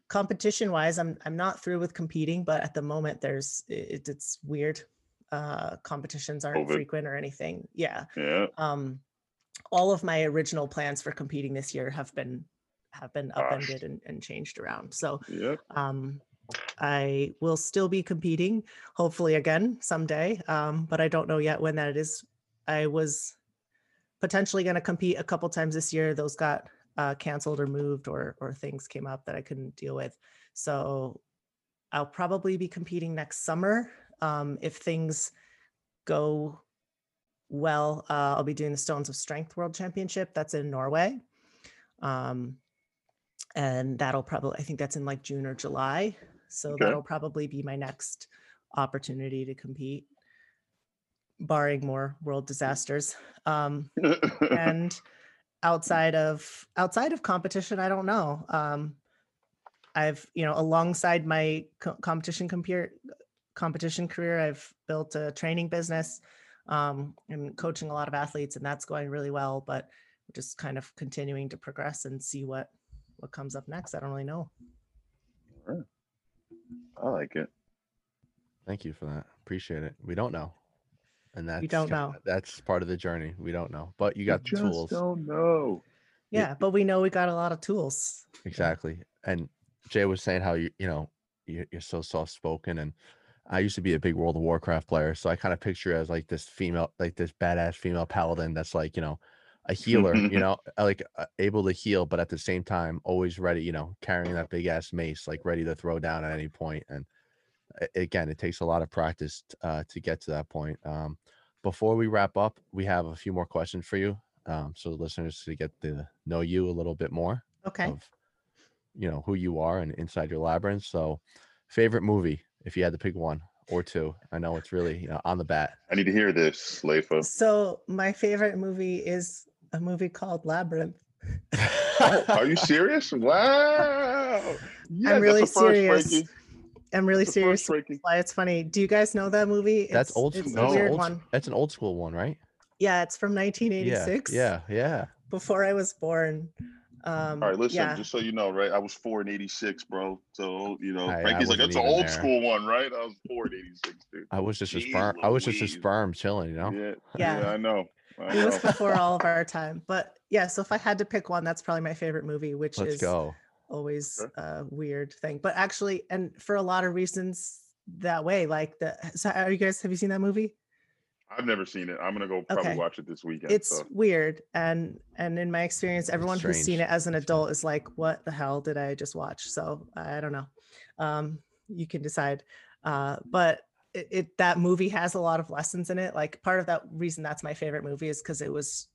competition wise i'm i'm not through with competing but at the moment there's it, it's weird uh competitions aren't COVID. frequent or anything yeah yeah. um all of my original plans for competing this year have been have been Gosh. upended and, and changed around so Yep. um i will still be competing hopefully again someday um but i don't know yet when that is i was potentially going to compete a couple times this year those got uh canceled or moved or or things came up that i couldn't deal with. So i'll probably be competing next summer um if things go well uh, i'll be doing the stones of strength world championship that's in norway um and that'll probably i think that's in like june or july. So Okay. that'll probably be my next opportunity to compete barring more world disasters um and outside of outside of competition i don't know um i've you know alongside my co- competition compare competition career i've built a training business um and coaching a lot of athletes and that's going really well but just kind of continuing to progress and see what what comes up next i don't really know I like it. Thank you for that. Appreciate it. We don't know. And that's don't kinda- know. That's part of the journey. We don't know. But you got the just tools. don't know. Yeah. yeah but we know we got a lot of tools Exactly. And Jay was saying how you you know you- you're so soft spoken and I used to be a big World of Warcraft player, so I kind of picture you as like this female, like this badass female paladin that's like, you know, a healer, you know, like uh, able to heal, but at the same time always ready, you know, carrying that big ass mace, like ready to throw down at any. And a- again, it takes a lot of practice t- uh, to get to that point. Um, before we wrap up, we have a few more questions for you, um, so the listeners to get to know you a little bit more Okay. of, you know, who you are and inside your labyrinth. So, favorite movie, if you had to pick one or two. I know it's really you know, on the bat. I need to hear this, Leifa. So my favorite movie is a movie called Labyrinth. Oh, are you serious? Wow. Yeah, really that's a first, serious. Frankie. I'm really That's a first, serious. Why it's funny. Do you guys know that movie? That's It's- old. It's school. a weird old, one. that's an old school one, right? Yeah, it's from 1986. yeah, yeah. Before I was born. Um, All right, listen, yeah. just so you know, right? I was four in 86, bro. So, you know, I- I Frankie's like, that's an old there. school one, right? I was four in 86, dude. I was just a Jeez sperm. I was just a Louise. sperm chilling, you know. Yeah, Yeah. yeah, I know. I It was before all of our time. But yeah, so if I had to pick one, that's probably my favorite movie, which Let's is go. Always Sure. a weird thing. But actually, and for a lot of reasons that way, like the so are you guys have you seen that movie? I've never seen it. I'm gonna go probably Okay. watch it this weekend. it's so. weird and and in my experience everyone who's seen it as an adult is like what the hell did i just watch so i don't know um you can decide uh but it, it that movie has a lot of lessons in it like part of that reason that's my favorite movie is because it was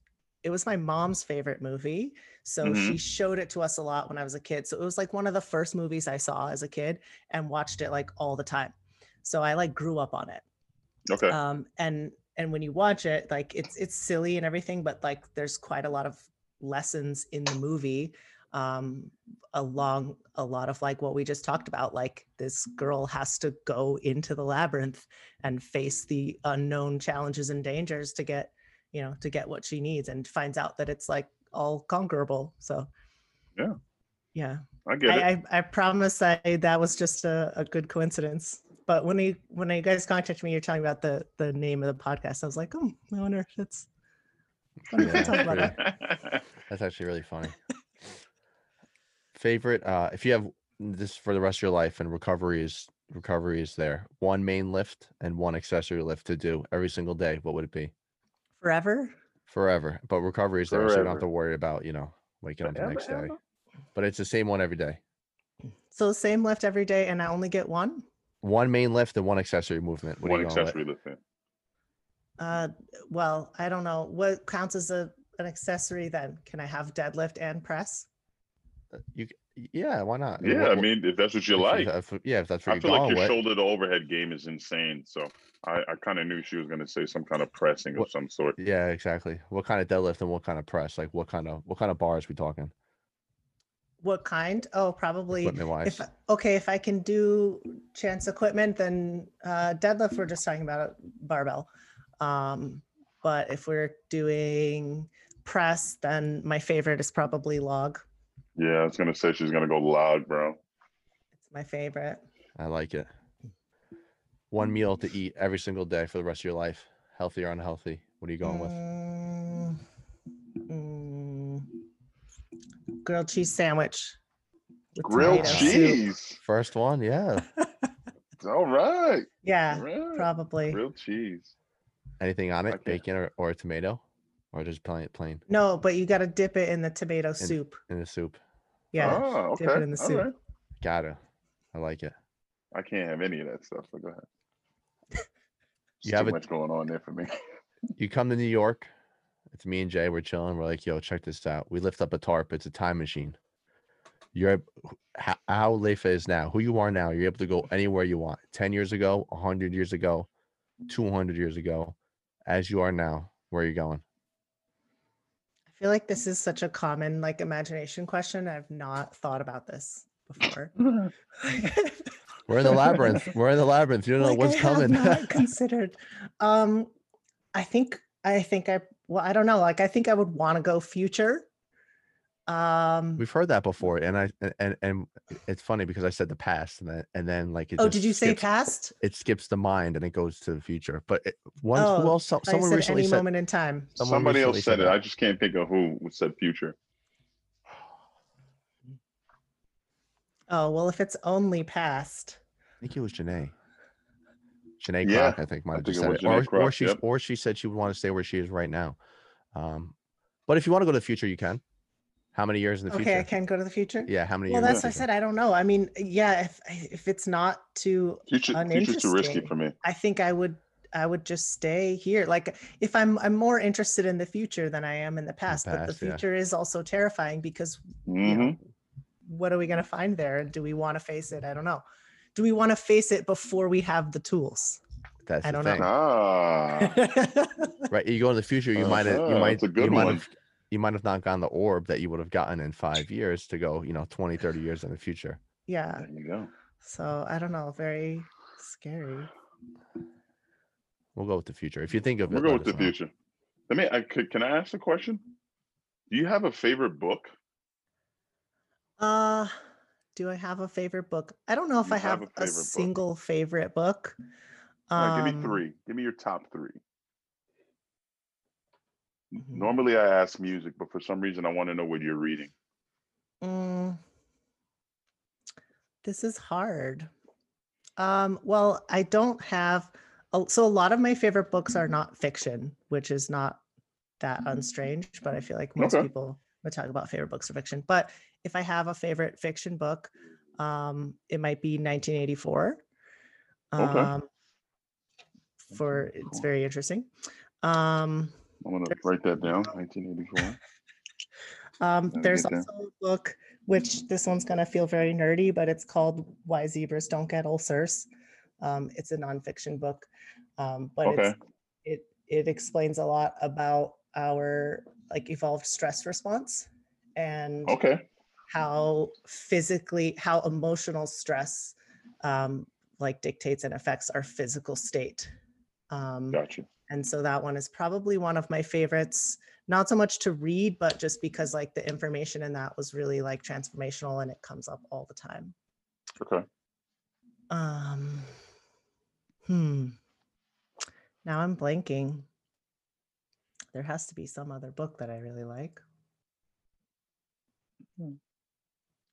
it was my mom's favorite movie so Mhm. she showed it to us a lot when i was a kid so it was like one of the first movies i saw as a kid and watched it like all the time so i like grew up on it Okay. um and and when you watch it like it's it's silly and everything but like there's quite a lot of lessons in the movie um along a lot of like what we just talked about like this girl has to go into the labyrinth and face the unknown challenges and dangers to get you know to get what she needs and finds out that it's like all conquerable so Yeah. yeah I get it. I, I, I promise I that was just a, a good coincidence. But when you when you guys contacted me, you're talking about the the name of the podcast. I was like, oh, I wonder if that's. I wonder if Yeah, talk about that. That's actually really funny. Favorite, uh, if you have this for the rest of your life and recovery is recovery is there, one main lift and one accessory lift to do every single day, what would it be? Forever. Forever. But recovery is there, so you don't have to worry about, you know, waking up the Forever, next day. ever. But it's the same one every day. So the same lift every day, and I only get one. One main lift and one accessory movement. What One you going accessory lift in. Uh, well, I don't know what counts as a an accessory. Then can I have deadlift and press? You, c- yeah, why not? Yeah, what- I mean, if that's what you if like. if- yeah, if that's what I you're feel like going your with. shoulder to overhead game is insane. So I, I kind of knew she was going to say some kind of pressing of some sort. Yeah, exactly. What kind of deadlift and what kind of press? Like what kind of what kind of bars we talking? What kind? Oh, probably. Equipment wise. If okay, if I can do chance equipment, then uh, deadlift. We're just talking about a barbell. Um, but if we're doing press, then my favorite is probably log. Yeah, I was going to say she's going to go loud, bro. It's my favorite. I like it. One meal to eat every single day for the rest of your life, healthy or unhealthy. What are you going with? Mm, mm, grilled cheese sandwich. Grilled tomato soup. cheese. First one, yeah. All right. Yeah, All right. probably. Grilled cheese. Anything on it? Okay. Bacon or, or a tomato, or just plain plain No, but you got to dip it in the tomato soup. in the soup. Yeah, Oh, okay. dip it in the All soup. right. Gotta. I like it. I can't have any of that stuff. So go ahead. You There's have too a- much going on there for me. You come to New York. It's me and Jay. We're chilling. We're like, yo, check this out. We lift up a tarp. It's a time machine. You're ab- how, how Leifa is now, who you are now. You're able to go anywhere you want. Ten years ago, hundred years ago, two hundred years ago, as you are now. Where are you going? I feel like this is such a common like imagination question. I've not thought about this before. We're in the labyrinth. We're in the labyrinth. You don't know what's I have coming. not considered. Um, I think I think I well I don't know. Like I think I would want to go future. Um. We've heard that before, and I and- and and it's funny because I said the past, and then and then like it Oh, did you say skips- past? It skips the mind and it goes to the future. But it, one Oh, who else? so- Someone said recently any said. moment in time. Somebody else recently said it. that. I just can't think of who said future. Oh well, if it's only past. I think it was Janae. Janae Yeah, Kroc, I think might I have think just it said was it. Or, Janae or she yep. or she said she would want to stay where she is right now. Um, But if you want to go to the future, you can. How many years in the Okay, future? Okay, I can go to the future. Yeah, how many Well, years? that's the what I said. I don't know. I mean, yeah, if if it's not too, Future, future's too risky for me. I think I would I would just stay here. Like if I'm I'm more interested in the future than I am in the past. but the past, yeah. future is also terrifying because you hmm know, what are we going to find there? Do we want to face it? I don't know. Do we want to face it before we have the tools? That's I don't know. Ah, Right. You go in the future, you might have you Uh-huh, might that's a you good might one. have you might have not gotten the orb that you would have gotten in five years to go, you know, 20, 30 years in the future. yeah. there you go. So I don't know. Very scary. We'll go with the future. If you think of We'll it, go with the know. future. Let me. I, could, can I ask a question? Do you have a favorite book? Uh do I have a favorite book? I don't know if You I have have, a a, favorite book. single favorite book. All right, give me Um, three. Give me your top three. Mhm. Normally, I ask music, but for some reason, I want to know what you're reading. Mm, this is hard. Um, well, I don't have a- so a lot of my favorite books are not fiction, which is not that unstrange, but I feel like most Okay. people would talk about favorite books are fiction. But if I have a favorite fiction book, um, it might be 1984. Okay. Um, for it's very interesting. Um, I'm gonna write that down. 1984. Um, there's also a book which this one's gonna feel very nerdy, but it's called "Why Zebras Don't Get Ulcers." Um, it's a nonfiction book, um, but Okay. it's, it it explains a lot about our like evolved stress response and Okay. how physically how emotional stress um, like dictates and affects our physical state. Um, Gotcha. And so that one is probably one of my favorites not so much to read but just because like the information in that was really like transformational and it comes up all the time Okay. um hmm now i'm blanking there has to be some other book that i really like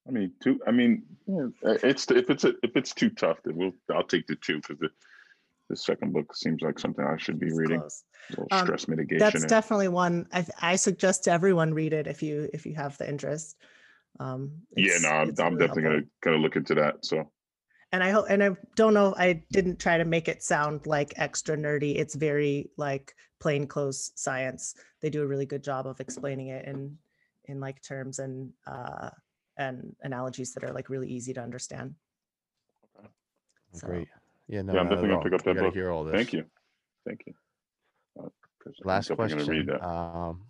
I mean, two. I mean, yeah, it's if it's a, if it's too tough, then we'll. I'll take the two because the the second book seems like something I should be It's reading. A Um, stress mitigation. that's and- definitely one I, th- I suggest to everyone read it if you if you have the interest um yeah, no, I'm, I'm really definitely helpful. gonna gonna look into that. So and I hope and I don't know I didn't try to make it sound like extra nerdy. It's very like plain clothes science. They do a really good job of explaining it in in like terms and uh and analogies that are like really easy to understand. So, Great. Yeah, no, Yeah, I'm not at definitely gonna pick up that gotta book. Hear all this. thank you, thank you. Uh, 'cause I'm Last definitely gonna read question. Um,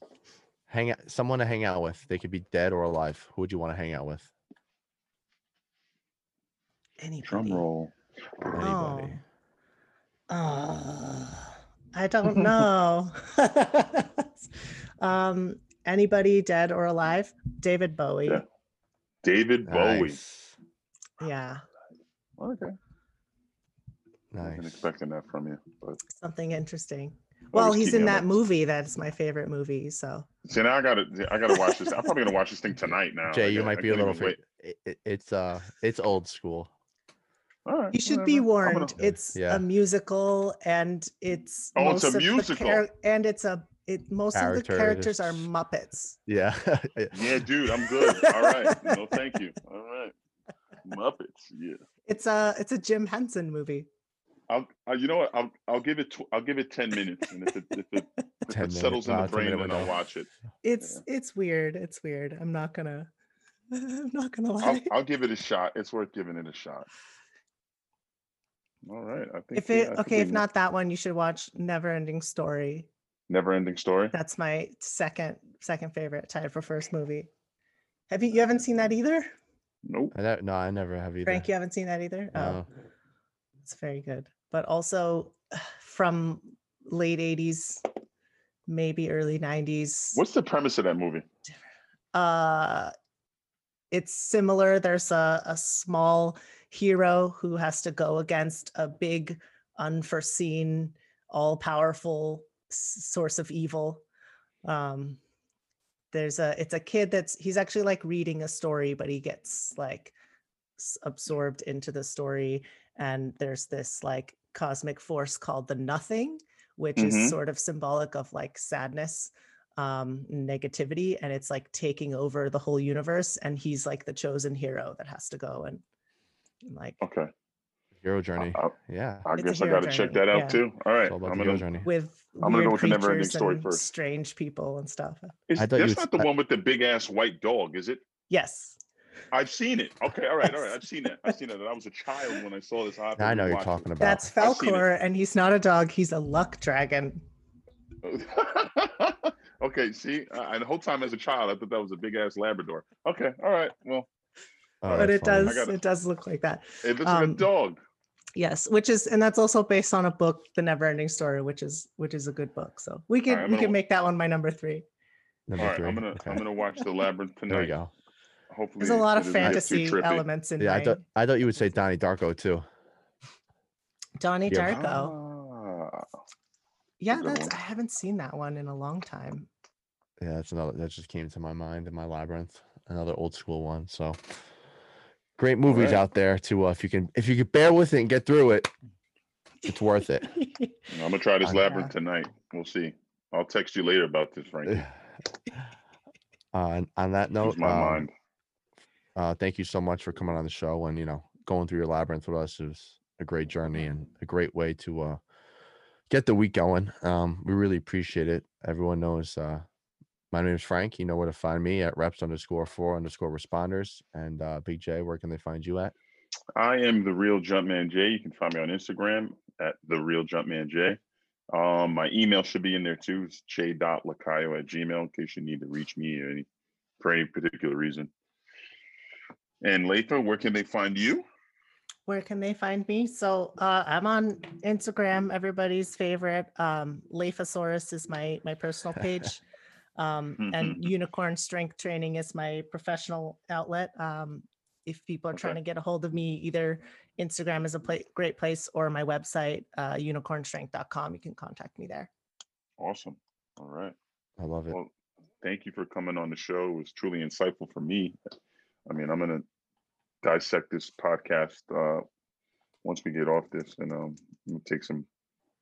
hang out, someone to hang out with. They could be dead or alive. Who would you want to hang out with? Anybody. Drum roll. Anybody. Uh, I don't know. um, anybody dead or alive? David Bowie. Yeah. David Bowie. Nice. Yeah, Okay. I wasn't Nice. expecting that from you, but something interesting. Well, he's me in on that movie. That's my favorite movie. So See now I gotta I gotta watch this. I'm probably gonna watch this thing tonight now. Jay, Like, you I- might I be a can't little. even wait. It, it- it's uh, it's old school. All right, you should be whatever. I'm gonna- warned. It's Yeah. a musical, and it's Oh, it's a most of the musical. char- and it's a it. Most of the characters are Muppets. Yeah. Yeah, dude, I'm good. All right. No, thank you. All right. Muppets. Yeah. It's a it's a Jim Henson movie. I'll, i you know what? I'll, I'll give it, tw- I'll give it 10 minutes. And if it, if it, if 10 it settles in the ah, brain, minute then I'll watch it. It's it's weird. It's weird. I'm not gonna. I'm not gonna lie. I'll, I'll give it a shot. It's worth giving it a shot. All right. I think, if it I think okay, if not that one, you should watch Never Ending Story. never ending story. That's my second second favorite tied for first movie. Have you you haven't seen that either? Nope. I no, I never have either. Frank, you haven't seen that either? Oh, No. it's very good. But also from late 80s, maybe early 90s. What's the premise of that movie? uh it's similar there's a, a small hero who has to go against a big unforeseen all-powerful source of evil um there's a it's a kid that's he's actually like reading a story but he gets like absorbed into the story and there's this like cosmic force called the nothing which Mhm. is sort of symbolic of like sadness um, negativity, and it's like taking over the whole universe. And he's like the chosen hero that has to go and and, like Okay. Hero journey. I, Yeah. I guess I got to check that out yeah. too. All right. All about I'm the gonna. journey. with I'm gonna weird go with the never-ending creatures story and first. strange people and stuff. Is, I thought you that's not the s- one with the big ass white dog, is it? Yes. I've seen it. Okay, all right, all right. I've seen it. I've seen it. I was a child when I saw this. I know you're talking about. That's I've seen it. Falkor, and he's not a dog. He's a luck dragon. okay, see, uh, and the whole time as a child, I thought that was a big ass Labrador. Okay, all right. Well, Oh, but it funny. does. gotta- It does look like that. it looks like a Um, dog. Yes, which is, and that's also based on a book, The Never-Ending Story, which is which is a good book. So we can I'm we gonna- can make that one my number three. Number All right, three. I'm gonna okay. I'm gonna watch the labyrinth There tonight. we go. Hopefully, There's a lot of doesn't get too fantasy elements in Yeah, I thought I thought you would say Donnie Darko too. Donnie Yeah. Darko. Ah, Yeah, good that's one. I haven't seen that one in a long time. Yeah, that's another that just came to my mind in my labyrinth. Another old school one. So great movies right. out there to uh, if you can if you can bear with it and get through it, it's worth it. I'm gonna try this I- labyrinth tonight. We'll see. I'll text you later about this, Frank. Uh, on that note, my um, mind. Uh, thank you so much for coming on the show and you know going through your labyrinth with us. It was a great journey and a great way to uh, get the week going. Um, we really appreciate it. Everyone knows uh, my name is Frank. You know where to find me at reps underscore four underscore responders. And uh, Big J, where can they find you at? I am the real Jumpman J. You can find me on Instagram at the real Jumpman J. Um, my email should be in there too. It's j.lacayo at gmail in case you need to reach me any, for any particular reason. And Latha, where can they find you? Where can they find me? So uh, I'm on Instagram, everybody's favorite. Um, Laphosaurus is my my personal page, um, and Unicorn Strength Training is my professional outlet. Um, if people are trying to get a hold of me, either Instagram is a pla- great place or my website, uh, unicornstrength.com. You can contact me there. Awesome. All right. I love it. Well, thank you for coming on the show. It was truly insightful for me. I mean, I'm gonna dissect this podcast uh, once we get off this, and um, I'm take some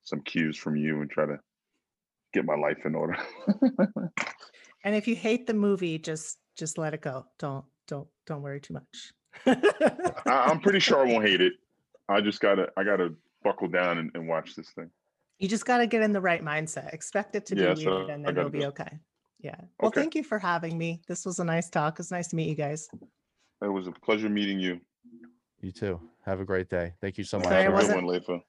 some cues from you and try to get my life in order. And if you hate the movie, just just let it go. Don't don't don't worry too much. I, I'm pretty sure I won't hate it. I just gotta I gotta buckle down and, and watch this thing. You just got to get in the right mindset. Expect it to be Yeah, so weird, and then gotta you'll be okay. Yeah. Well, Okay. thank you for having me. This was a nice talk. It's nice to meet you guys. It was a pleasure meeting you. You too. Have a great day. Thank you so much. Sorry, I Have a for- good wasn't- one, Lefa.